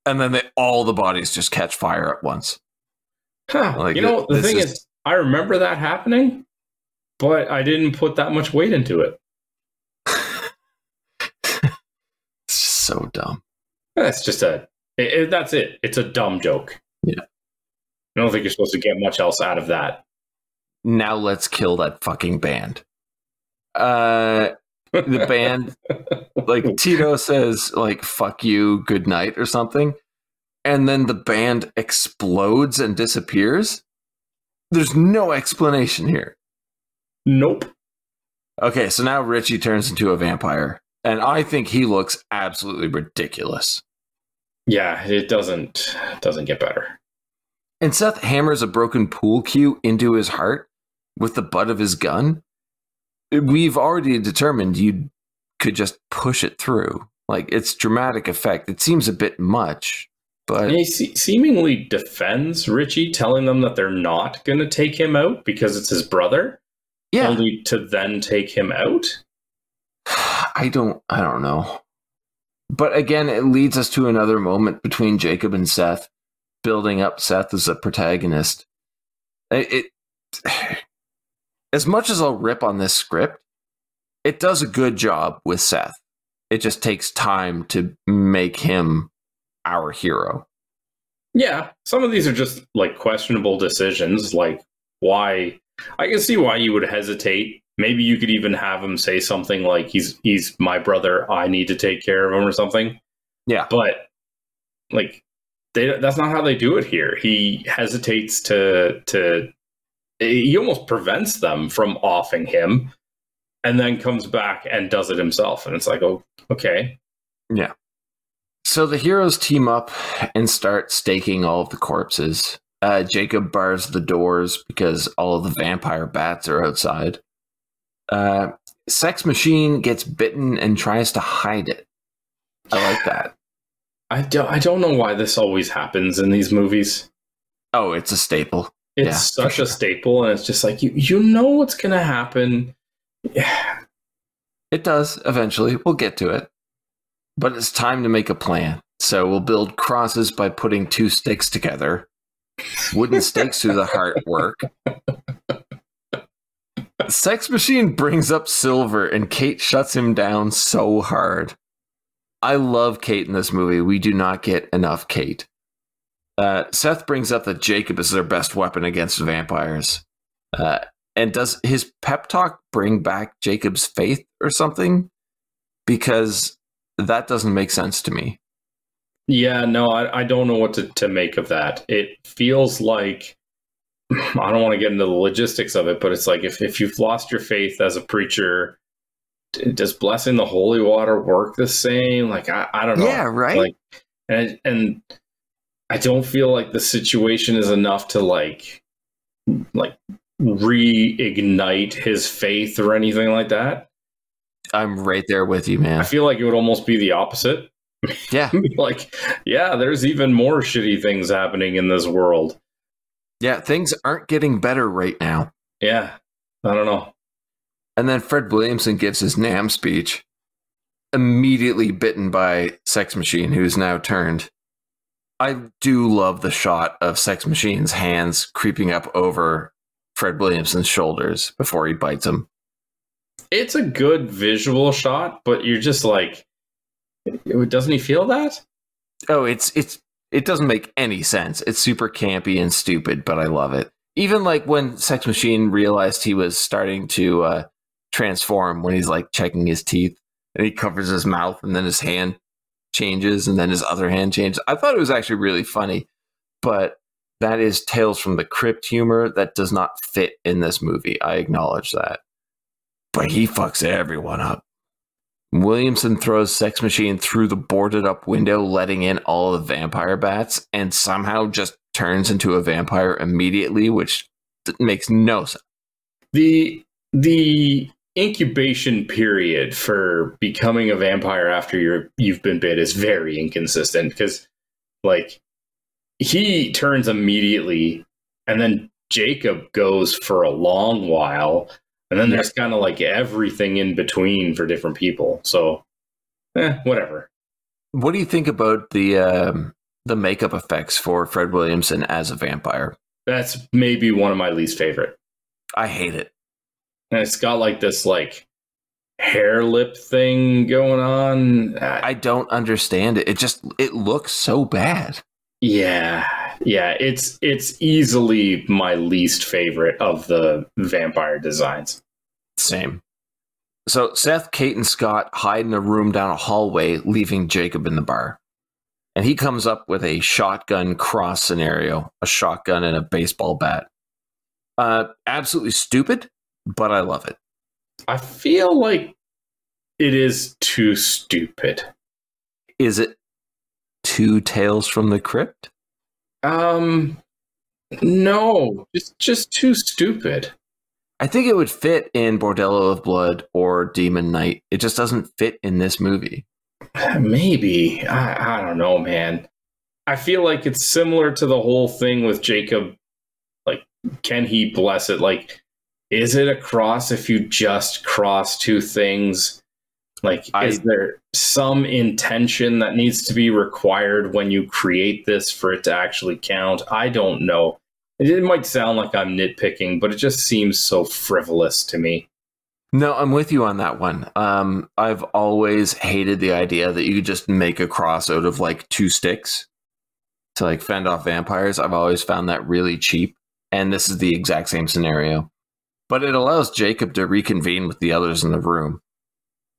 And then they all the bodies just catch fire at once. huh. Like, you know the thing is- is i remember that happening but i didn't put that much weight into it It's just so dumb. that's just a it, it- that's it it's a dumb joke Yeah. i don't think you're supposed to get much else out of that Now let's kill that fucking band. Uh, the band like Tito says like "fuck you, good night" or something, and then the band explodes and disappears. There's no explanation here. nope Okay, so now Richie turns into a vampire, and I think he looks absolutely ridiculous. yeah it doesn't doesn't get better And Seth hammers a broken pool cue into his heart with the butt of his gun. We've already determined you could just push it through. Like it's dramatic effect. It seems a bit much, but And he se- seemingly defends Richie, telling them that they're not going to take him out because it's his brother, yeah, only to then take him out. I don't I don't know. But again, it leads us to another moment between Jacob and Seth, building up Seth as a protagonist. It, it as much as I'll rip on this script, it does a good job with Seth. It just takes time to make him our hero. Yeah, some of these are just like questionable decisions. Like, why? I can see why you would hesitate. Maybe you could even have him say something like, "He's he's my brother. I need to take care of him" or something. Yeah. But like, they, that's not how they do it here. He hesitates to to. He almost prevents them from offing him, and then comes back and does it himself. And it's like, oh, okay, Yeah. So the heroes team up and start staking all of the corpses. Uh, Jacob bars the doors because all of the vampire bats are outside. Uh, Sex Machine gets bitten and tries to hide it. I like that. I don't, I don't know why this always happens in these movies. Oh, it's a staple. It's Yeah, such a staple, and it's just like you you know what's gonna happen. Yeah. It does eventually. We'll get to it. But it's time to make a plan. So we'll build crosses by putting two sticks together. Wooden stakes through the heart work. Sex Machine brings up Silver and Kate shuts him down so hard. I love Kate in this movie. We do not get enough Kate. Uh, Seth brings up that Jacob is their best weapon against vampires. Uh, and does his pep talk bring back Jacob's faith or something? Because that doesn't make sense to me. Yeah, no, I, I don't know what to, to make of that. It feels like I don't want to get into the logistics of it, but it's like if, if you've lost your faith as a preacher, does blessing the holy water work the same? Like I, I don't know. Yeah, right? Like and and I don't feel like the situation is enough to like like reignite his faith or anything like that. I'm right there with you, man. I feel like it would almost be the opposite. Yeah. like, yeah, there's even more shitty things happening in this world. Yeah, things aren't getting better right now. Yeah, I don't know. And then Fred Williamson gives his NAM speech, immediately bitten by Sex Machine, who's now turned. I do love the shot of Sex Machine's hands creeping up over Fred Williamson's shoulders before he bites him. It's a good visual shot, but you're just like, doesn't he feel that? Oh, it's it's it doesn't make any sense. It's super campy and stupid, but I love it. Even like when Sex Machine realized he was starting to uh, transform when he's like checking his teeth and he covers his mouth and then his hand changes and then his other hand changes. I thought it was actually really funny, but that is Tales from the Crypt humor that does not fit in this movie. I acknowledge that. But he fucks everyone up. Williamson throws Sex Machine through the boarded up window, letting in all the vampire bats, and somehow just turns into a vampire immediately, which makes no sense. The the incubation period for becoming a vampire after you're you've been bit is very inconsistent because like he turns immediately and then Jacob goes for a long while and then there's kind of like everything in between for different people. So eh, whatever. What do you think about the um, the makeup effects for Fred Williamson as a vampire? That's maybe one of my least favorite. I hate it. And it's got like this like hair lip thing going on. I, I don't understand it. It just it looks so bad. yeah, yeah. It's it's easily my least favorite of the vampire designs. Same. So Seth, Kate, and Scott hide in a room down a hallway, leaving Jacob in the bar. And he comes up with a shotgun cross scenario, a shotgun and a baseball bat. Uh, absolutely stupid, but I love it. I feel like it is too stupid. Is it two tales from the crypt? Um, no, it's just too stupid. I think it would fit in Bordello of Blood or Demon Knight. It just doesn't fit in this movie. Maybe. I, I don't know, man. I feel like it's similar to the whole thing with Jacob. Like, can he bless it? Like, is it a cross if you just cross two things? Like, I- is there some intention that needs to be required when you create this for it to actually count? I don't know. It, it might sound like I'm nitpicking, but it just seems so frivolous to me. No, I'm with you on that one. Um, I've always hated the idea that you could just make a cross out of like two sticks to like fend off vampires. I've always found that really cheap. And this is the exact same scenario. But it allows Jacob to reconvene with the others in the room.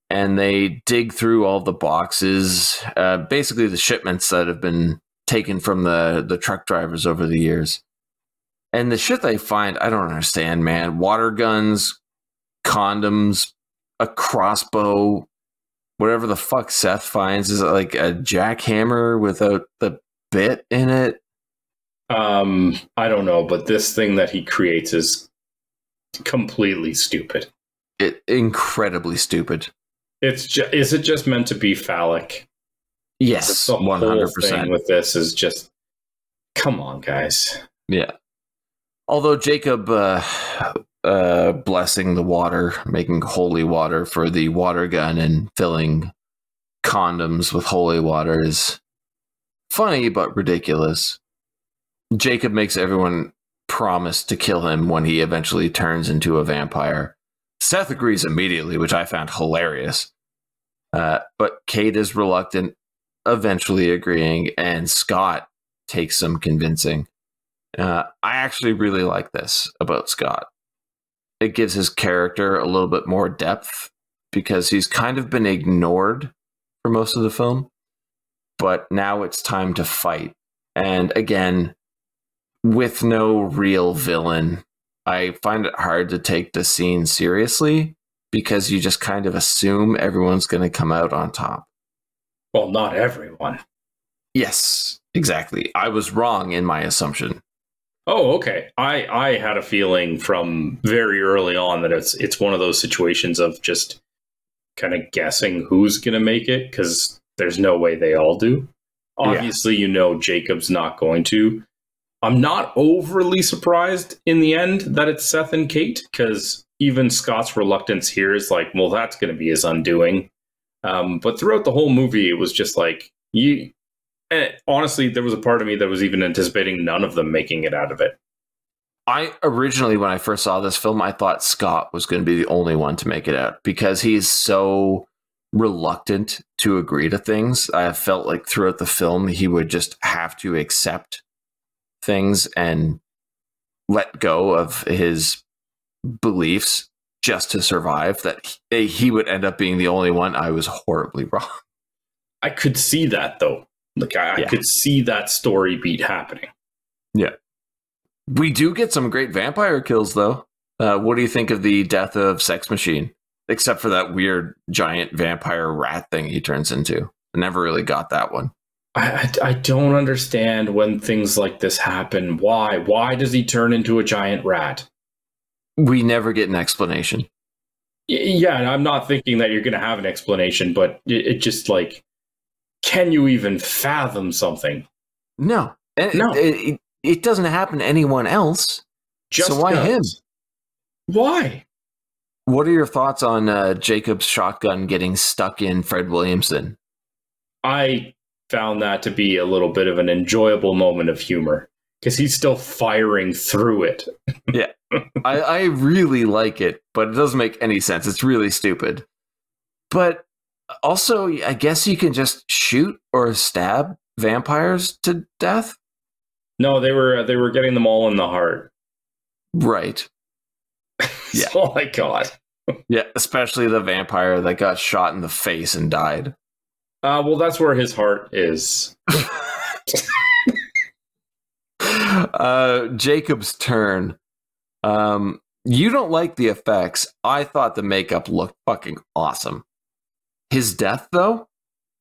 And they dig through all the boxes, uh, basically the shipments that have been taken from the, the truck drivers over the years. And the shit they find, I don't understand, man. Water guns, condoms, a crossbow, whatever the fuck Seth finds is like a jackhammer without the bit in it. Um, I don't know, but this thing that he creates is completely stupid. It incredibly stupid. It's just, is it just meant to be phallic? Yes, one hundred percent. with this is just, come on, guys. Yeah. Although Jacob uh, uh, blessing the water, making holy water for the water gun and filling condoms with holy water is funny but ridiculous. Jacob makes everyone promise to kill him when he eventually turns into a vampire. Seth agrees immediately, which I found hilarious. Uh, but Kate is reluctant, eventually agreeing, and Scott takes some convincing. Uh, I actually really like this about Scott. It gives his character a little bit more depth because he's kind of been ignored for most of the film. But now it's time to fight. And again, with no real villain, I find it hard to take the scene seriously because you just kind of assume everyone's going to come out on top. Well, not everyone. Yes, exactly. I was wrong in my assumption. Oh, okay. I I had a feeling from very early on that it's it's one of those situations of just kind of guessing who's going to make it because there's no way they all do. Obviously, yeah. you know Jacob's not going to. I'm not overly surprised in the end that it's Seth and Kate because even Scott's reluctance here is like, well, that's going to be his undoing. Um, but throughout the whole movie, it was just like you and honestly, there was a part of me that was even anticipating none of them making it out of it. I originally, when I first saw this film, I thought Scott was going to be the only one to make it out because he's so reluctant to agree to things. I felt like throughout the film, he would just have to accept things and let go of his beliefs just to survive. That he would end up being the only one. I was horribly wrong. I could see that though. Like I, yeah. I could see that story beat happening. Yeah. We do get some great vampire kills though. Uh, what do you think of the death of Sex Machine? Except for that weird giant vampire rat thing he turns into. I never really got that one. I, I don't understand when things like this happen. Why? Why does he turn into a giant rat? We never get an explanation. Yeah, I'm not thinking that you're going to have an explanation, but it, it just like can you even fathom something? No, no, it, it, doesn't happen to anyone else. Just so why guns. him? Why? What are your thoughts on uh, Jacob's shotgun getting stuck in Fred Williamson? I found that to be a little bit of an enjoyable moment of humor because he's still firing through it. yeah, I, I really like it, but it doesn't make any sense. It's really stupid. But also, I guess you can just shoot or stab vampires to death. No, they were uh, they were getting them all in the heart. Right. Yeah. oh my god. yeah, especially the vampire that got shot in the face and died. Uh, well, that's where his heart is. uh, Jacob's turn. Um, you don't like the effects. I thought the makeup looked fucking awesome. His death, though,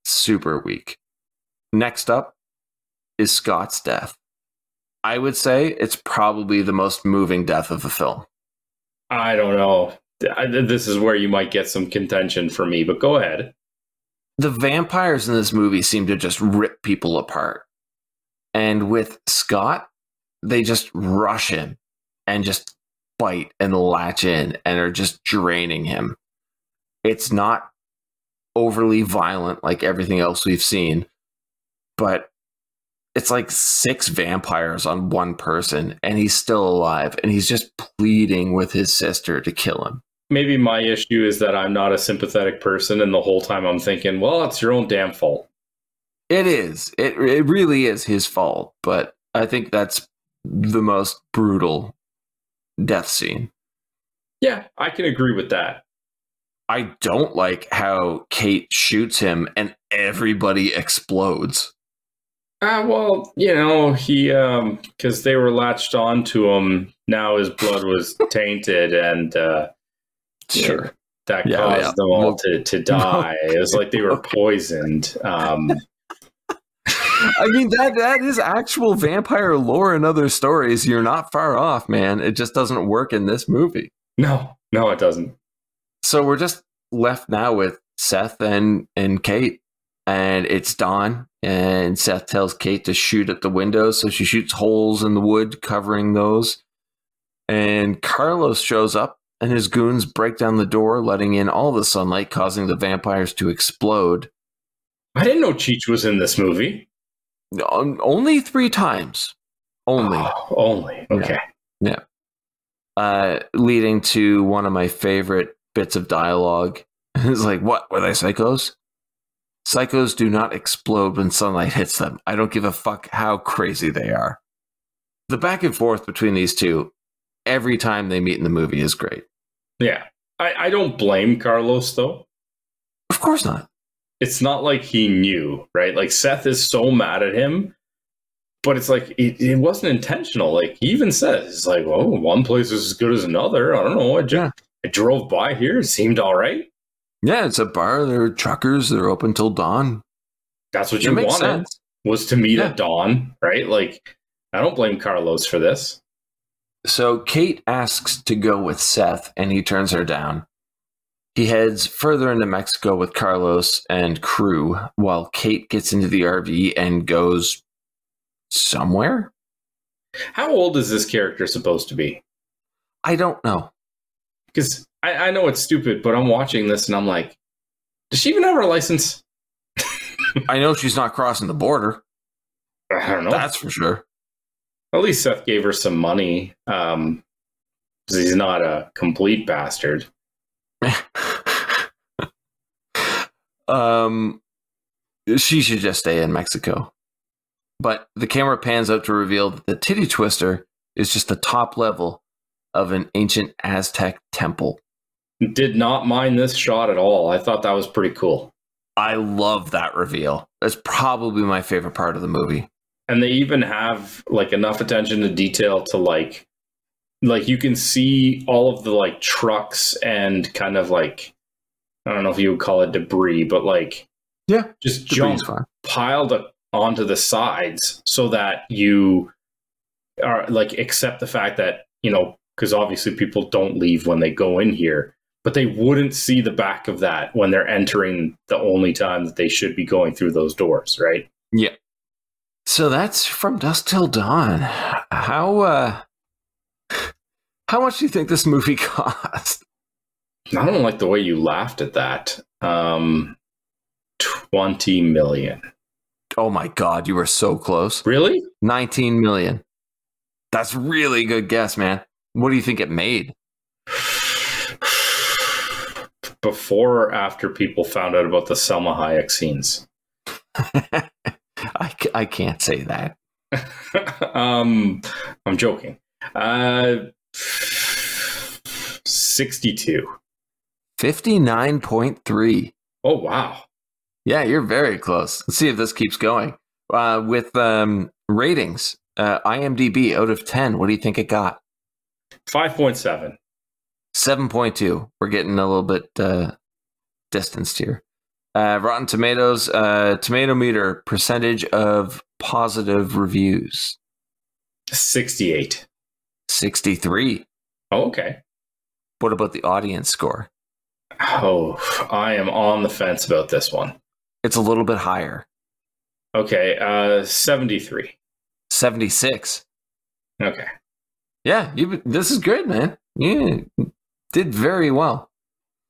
super weak. Next up is Scott's death. I would say it's probably the most moving death of the film. I don't know. This is where you might get some contention for me, but go ahead. The vampires in this movie seem to just rip people apart. And with Scott, they just rush him and just bite and latch in and are just draining him. It's not overly violent like everything else we've seen, but it's like six vampires on one person and he's still alive and he's just pleading with his sister to kill him. Maybe my issue is that I'm not a sympathetic person and the whole time I'm thinking, well, it's your own damn fault. It is. It it really is his fault, but I think that's the most brutal death scene. Yeah, I can agree with that. I don't like how Kate shoots him and everybody explodes. Uh, well, you know, he, um, because they were latched on to him, now his blood was tainted and, uh, sure. That yeah, caused yeah. them all well, to, to die. it was like they were poisoned. Um, I mean that that is actual vampire lore in other stories. You're not far off, man. It just doesn't work in this movie. No, no, it doesn't. So we're just left now with Seth and and Kate, and it's dawn. And Seth tells Kate to shoot at the windows, so she shoots holes in the wood covering those. And Carlos shows up, and his goons break down the door, letting in all the sunlight, causing the vampires to explode. I didn't know Cheech was in this movie. Only three times. Only. Oh, only. Okay. Yeah. Uh, leading to one of my favorite bits of dialogue. it's like, what? Were they psychos? Psychos do not explode when sunlight hits them. I don't give a fuck how crazy they are. The back and forth between these two, every time they meet in the movie, is great. Yeah. I, I don't blame Carlos though. Of course not. It's not like he knew, right? Like Seth is so mad at him, but it's like it, it wasn't intentional. Like he even says, it's like, well, one place is as good as another. I don't know. I, ju- Yeah. I drove by here. It seemed all right. Yeah, it's a bar. They're truckers. They're open till dawn. That's what you wanted sense. was to meet Yeah. at dawn, right? Like I don't blame Carlos for this. So Kate asks to go with Seth, and he turns her down. He heads further into Mexico with Carlos and crew, while Kate gets into the RV and goes somewhere. How old is this character supposed to be? I don't know. Because I, I know it's stupid, but I'm watching this and I'm like, does she even have her license? I know she's not crossing the border. I don't know. That's for sure. At least Seth gave her some money. Um, he's not a complete bastard. um, she should just stay in Mexico. But the camera pans out to reveal that the titty twister is just the top level of an ancient Aztec temple. Did not mind this shot at all. I thought that was pretty cool. I love that reveal. That's probably my favorite part of the movie. And they even have like enough attention to detail to like like you can see all of the like trucks and kind of like I don't know if you would call it debris, but like Yeah, just junk piled up onto the sides so that you are like accept the fact that you know because obviously people don't leave when they go in here but they wouldn't see the back of that when they're entering the only time that they should be going through those doors right? Yeah. So that's from dusk till dawn. How uh how much do you think this movie cost? i don't like the way you laughed at that um 20 million Oh my god, you were so close. really 19 million. That's really good guess, man. What do you think it made? before or after people found out about the Salma Hayek scenes I, I can't say that. um, I'm joking. Uh, 62. 59.3. Oh, wow. Yeah, you're very close. Let's see if this keeps going. Uh, with um, ratings, uh, IMDb out of 10, what do you think it got? 5.7. 7.2. We're getting a little bit uh, distanced here. Uh, Rotten Tomatoes, uh, tomato meter, percentage of positive reviews, 68. 63. Oh, okay. What about the audience score? Oh, I am on the fence about this one. It's a little bit higher, Okay, uh, 73. 76. Okay. Yeah, you, this is good, man. You did very well.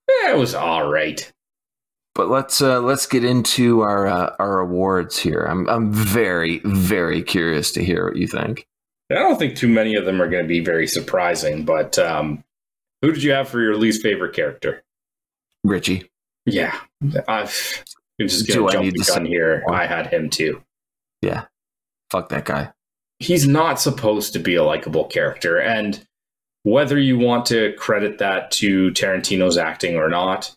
Yeah, it was all right. But let's uh, let's get into our uh, our awards here. I'm I'm very very curious to hear what you think. I don't think too many of them are going to be very surprising, but um, who did you have for your least favorite character? Richie, Yeah, I've. I'm just going to jump the gun here. more? I had him too. yeah, fuck that guy. he's not supposed to be a likable character and whether you want to credit that to Tarantino's acting or not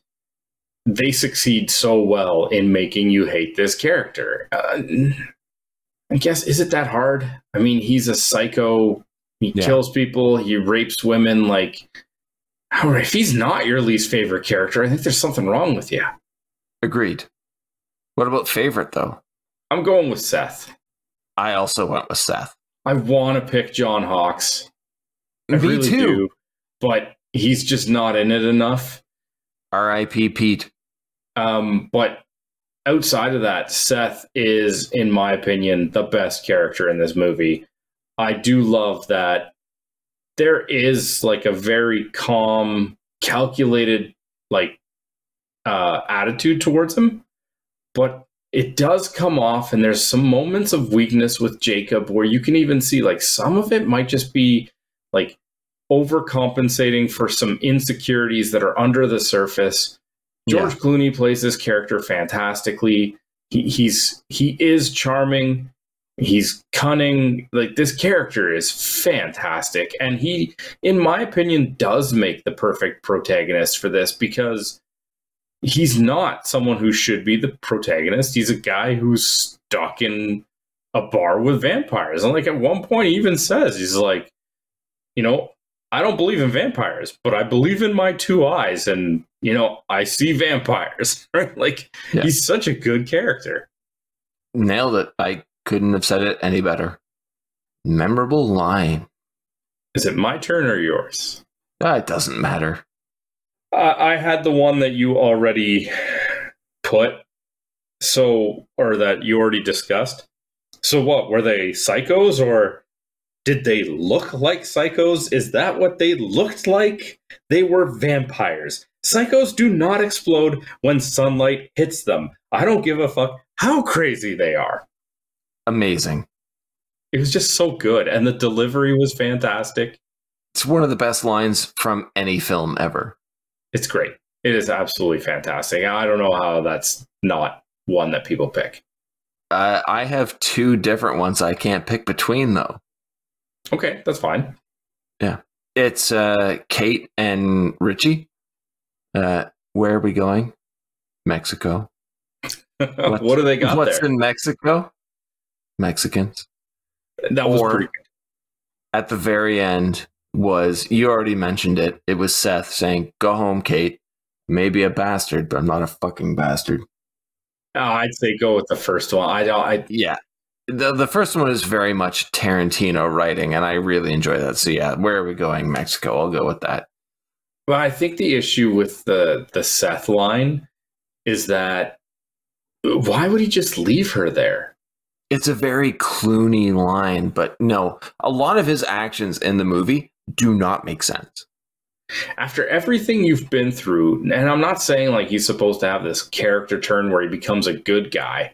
they succeed so well in making you hate this character uh, I guess is it that hard I mean he's a psycho he Yeah. kills people he rapes women like if he's not your least favorite character I think there's something wrong with you Agreed. What about favorite though? I'm going with Seth I also went with Seth. I want to pick John Hawkes I Me really too. do, but he's just not in it enough. R.I.P. Pete. Um, but outside of that, Seth is, in my opinion, the best character in this movie. I do love that there is like a very calm, calculated, like uh, attitude towards him, but it does come off, and there's some moments of weakness with Jacob where you can even see like some of it might just be like overcompensating for some insecurities that are under the surface. George Yeah. Clooney plays this character fantastically. He, he's he is charming. He's cunning. Like this character is fantastic, and he, in my opinion, does make the perfect protagonist for this because he's not someone who should be the protagonist. He's a guy who's stuck in a bar with vampires, and like at one point, he even says he's like, you know, I don't believe in vampires, but I believe in my two eyes, and you know, I see vampires. Right? Like Yeah. he's such a good character. Nailed it. I couldn't have said it any better. Memorable line. Is it my turn or yours? Ah, it doesn't matter. Uh, I had the one that you already put, so or that you already discussed. So what were they psychos or did they look like psychos? Is that what they looked like? They were vampires. Psychos do not explode when sunlight hits them. I don't give a fuck how crazy they are. Amazing. It was just so good, and the delivery was fantastic. It's one of the best lines from any film ever. It's great. It is absolutely fantastic. I don't know how that's not one that people pick. Uh, I have two different ones I can't pick between, though. Okay, that's fine. Yeah. It's uh, Kate and Richie. Uh, where are we going? Mexico. what, do they got What's there? in Mexico? Mexicans. that was or- pretty good. At the very end was you already mentioned it. It was Seth saying, "Go home, Kate. Maybe a bastard, but I'm not a fucking bastard." Oh, I'd say go with the first one. I don't. I Yeah. The the first one is very much Tarantino writing, and I really enjoy that. So yeah, where are we going? Mexico. I'll go with that. well, I think the issue with the the Seth line is that why would he just leave her there? It's a very Clooney line, but no, a lot of his actions in the movie do not make sense. After everything you've been through, and I'm not saying like he's supposed to have this character turn where he becomes a good guy,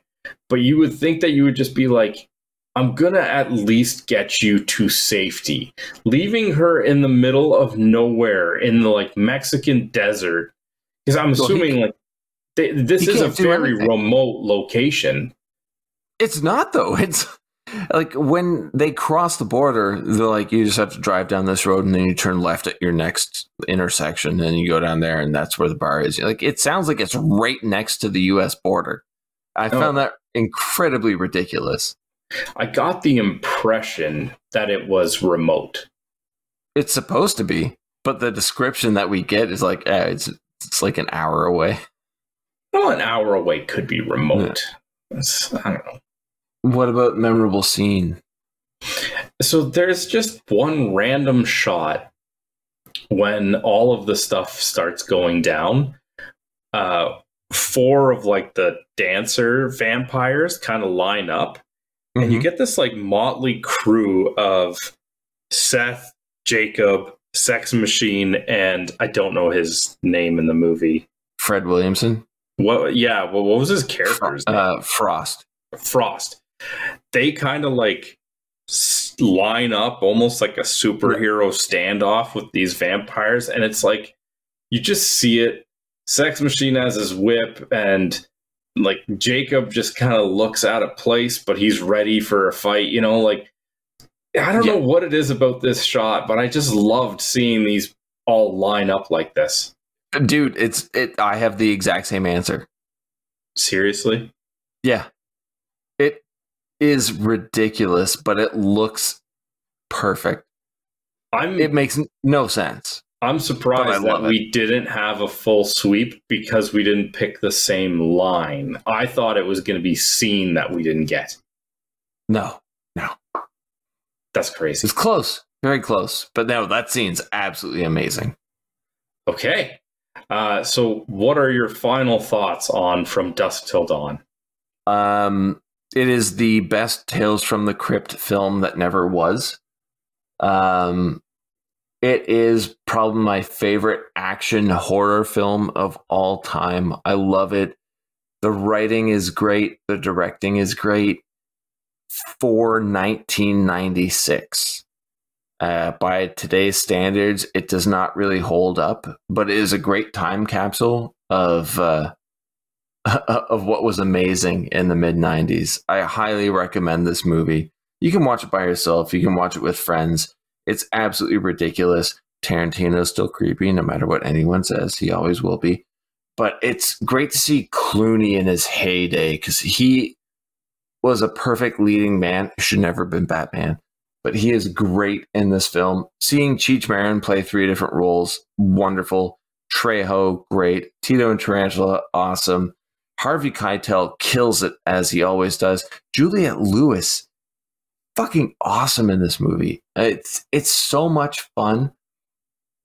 but you would think that you would just be like, I'm gonna at least get you to safety. Leaving her in the middle of nowhere in the like Mexican desert, because I'm Well, he assuming like they, this is a very anything. remote location. It's not though. It's like when they cross the border, they're like, you just have to drive down this road and then you turn left at your next intersection and you go down there and that's where the bar is. Like it sounds like it's right next to the US border. I Oh. found that incredibly ridiculous. I got the impression that it was remote. It's supposed to be, but the description that we get is like, eh, it's it's like an hour away. Well, an hour away could be remote. It's- I don't know. What about memorable scene? So there's just one random shot when all of the stuff starts going down. Uh, four of like the dancer vampires kind of line up, and you Mhm. get this like motley crew of Seth, Jacob, Sex Machine, and I don't know his name in the movie. Fred Williamson, What? Yeah. Well, what was his character's name? uh, Frost. Frost. They kind of like line up almost like a superhero standoff with these vampires, and it's like you just see it. Sex Machine has his whip, and like Jacob just kind of looks out of place, but he's ready for a fight. You know, like I don't Yeah. know what it is about this shot, but I just loved seeing these all line up like this. Dude, it's it. I have the exact same answer. Seriously. Yeah. It is ridiculous, but it looks perfect. I'm It makes no sense. I'm surprised that love it. we didn't have a full sweep because we didn't pick the same line. I thought it was going to be seen that we didn't get. No, no, That's crazy. it's close, very close. But no, that scene's absolutely amazing. Okay. Uh, so, what are your final thoughts on From Dusk Till Dawn? Um, it is the best Tales from the Crypt film that never was. Um, it is probably my favorite action horror film of all time. I love it. The writing is great. The directing is great. For 1996. Uh, by today's standards, it does not really hold up, but it is a great time capsule of uh, of what was amazing in the mid 90s. I highly recommend this movie. You can watch it by yourself, you can watch it with friends. It's absolutely ridiculous. Tarantino's still creepy, no matter what anyone says. He always will be. But it's great to see Clooney in his heyday because he was a perfect leading man. Should never have been Batman, but he is great in this film. Seeing Cheech Marin play three different roles, wonderful. Trejo, great. Tito and Tarantula, awesome. Harvey Keitel kills it as he always does. Juliette Lewis, fucking awesome in this movie. It's it's so much fun,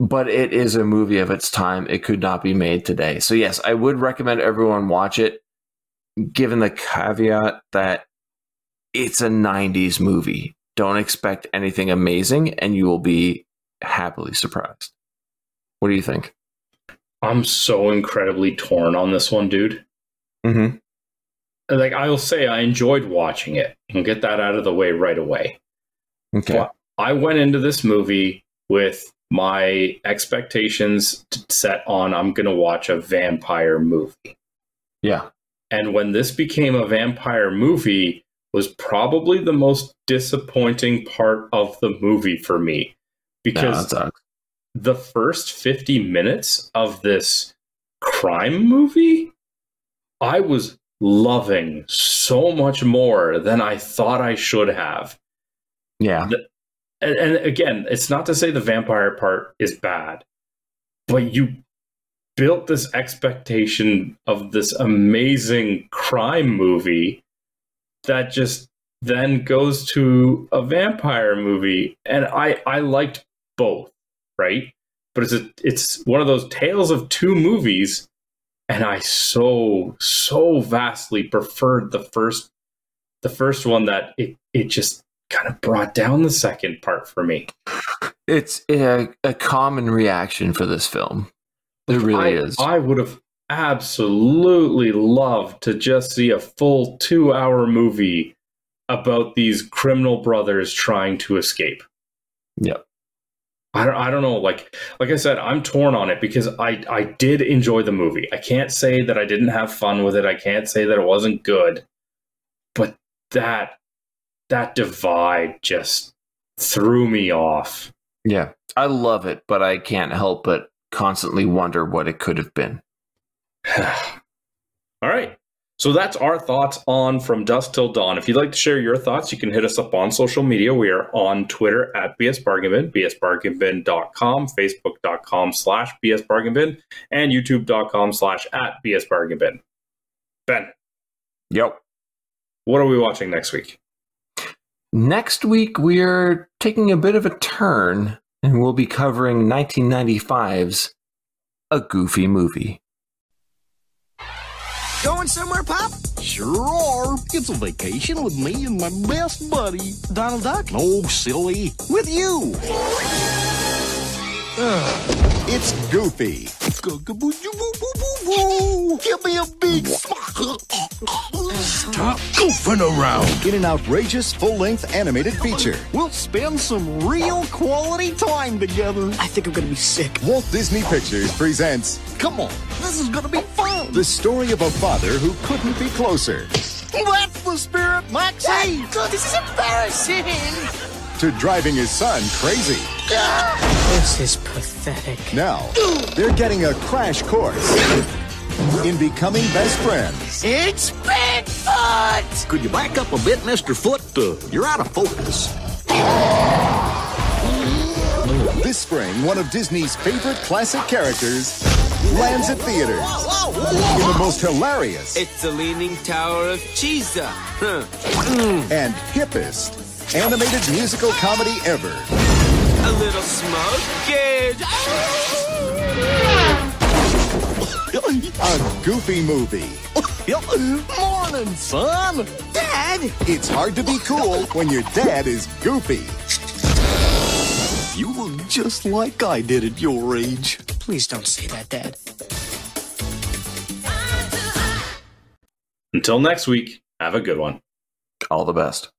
but it is a movie of its time. It could not be made today. So yes, I would recommend everyone watch it, given the caveat that it's a '90s movie. Don't expect anything amazing, and you will be happily surprised. What do you think? I'm so incredibly torn on this one, dude. Mm-hmm. Like I'll say, I enjoyed watching it and get that out of the way right away. Okay. But I went into this movie with my expectations set on I'm going to watch a vampire movie. Yeah. And when this became a vampire movie was probably the most disappointing part of the movie for me because No, the first 50 minutes of this crime movie I was loving so much more than I thought I should have. Yeah. And, and again, it's not to say the vampire part is bad, but you built this expectation of this amazing crime movie that just then goes to a vampire movie and I I liked both, right? But it's a, it's one of those tales of two movies and I so so vastly preferred the first the first one that it it just kind of brought down the second part for me. It's a, a common reaction for this film. It really I, is. I would have absolutely loved to just see a full two hour movie about these criminal brothers trying to escape. Yep. I don't, I don't know. Like, like I said, I'm torn on it because I, I did enjoy the movie. I can't say that I didn't have fun with it. I can't say that it wasn't good, but that, that divide just threw me off. Yeah. I love it, but I can't help but constantly wonder what it could have been. All right. So that's our thoughts on From Dusk Till Dawn. If you'd like to share your thoughts, you can hit us up on social media. We are on Twitter at BS Bargain Bin, bsbargainbin.com, facebook.com slash BS Bargain Bin, and youtube.com slash at BS Bargain Bin. Ben, Yep. what are we watching next week? Next week, we're taking a bit of a turn and we'll be covering 1995's A Goofy Movie. Going somewhere, Pop? Sure. It's a vacation with me and my best buddy. Donald Duck? Oh, silly. With you. It's Goofy. Give me a big Stop goofing around. In an outrageous full-length animated feature. We'll spend some real quality time together. I think I'm gonna be sick. Walt Disney Pictures presents Come on, this is gonna be fun. the story of a father who couldn't be closer That's the spirit, Maxie. God, this is embarrassing. To driving his son crazy. This is pathetic. Now, they're getting a crash course in becoming best friends. It's Bigfoot! Could you back up a bit, Mr. Foot? Uh, you're out of focus. This spring, one of Disney's favorite classic characters lands at theaters in the most hilarious It's the Leaning Tower of Cheesa. Huh. and hippest animated musical comedy ever. A little smoke gauge. A goofy movie. Morning, son. Dad! It's hard to be cool when your dad is goofy. You look just like I did at your age. Please don't say that, Dad. Until next week, have a good one. All the best.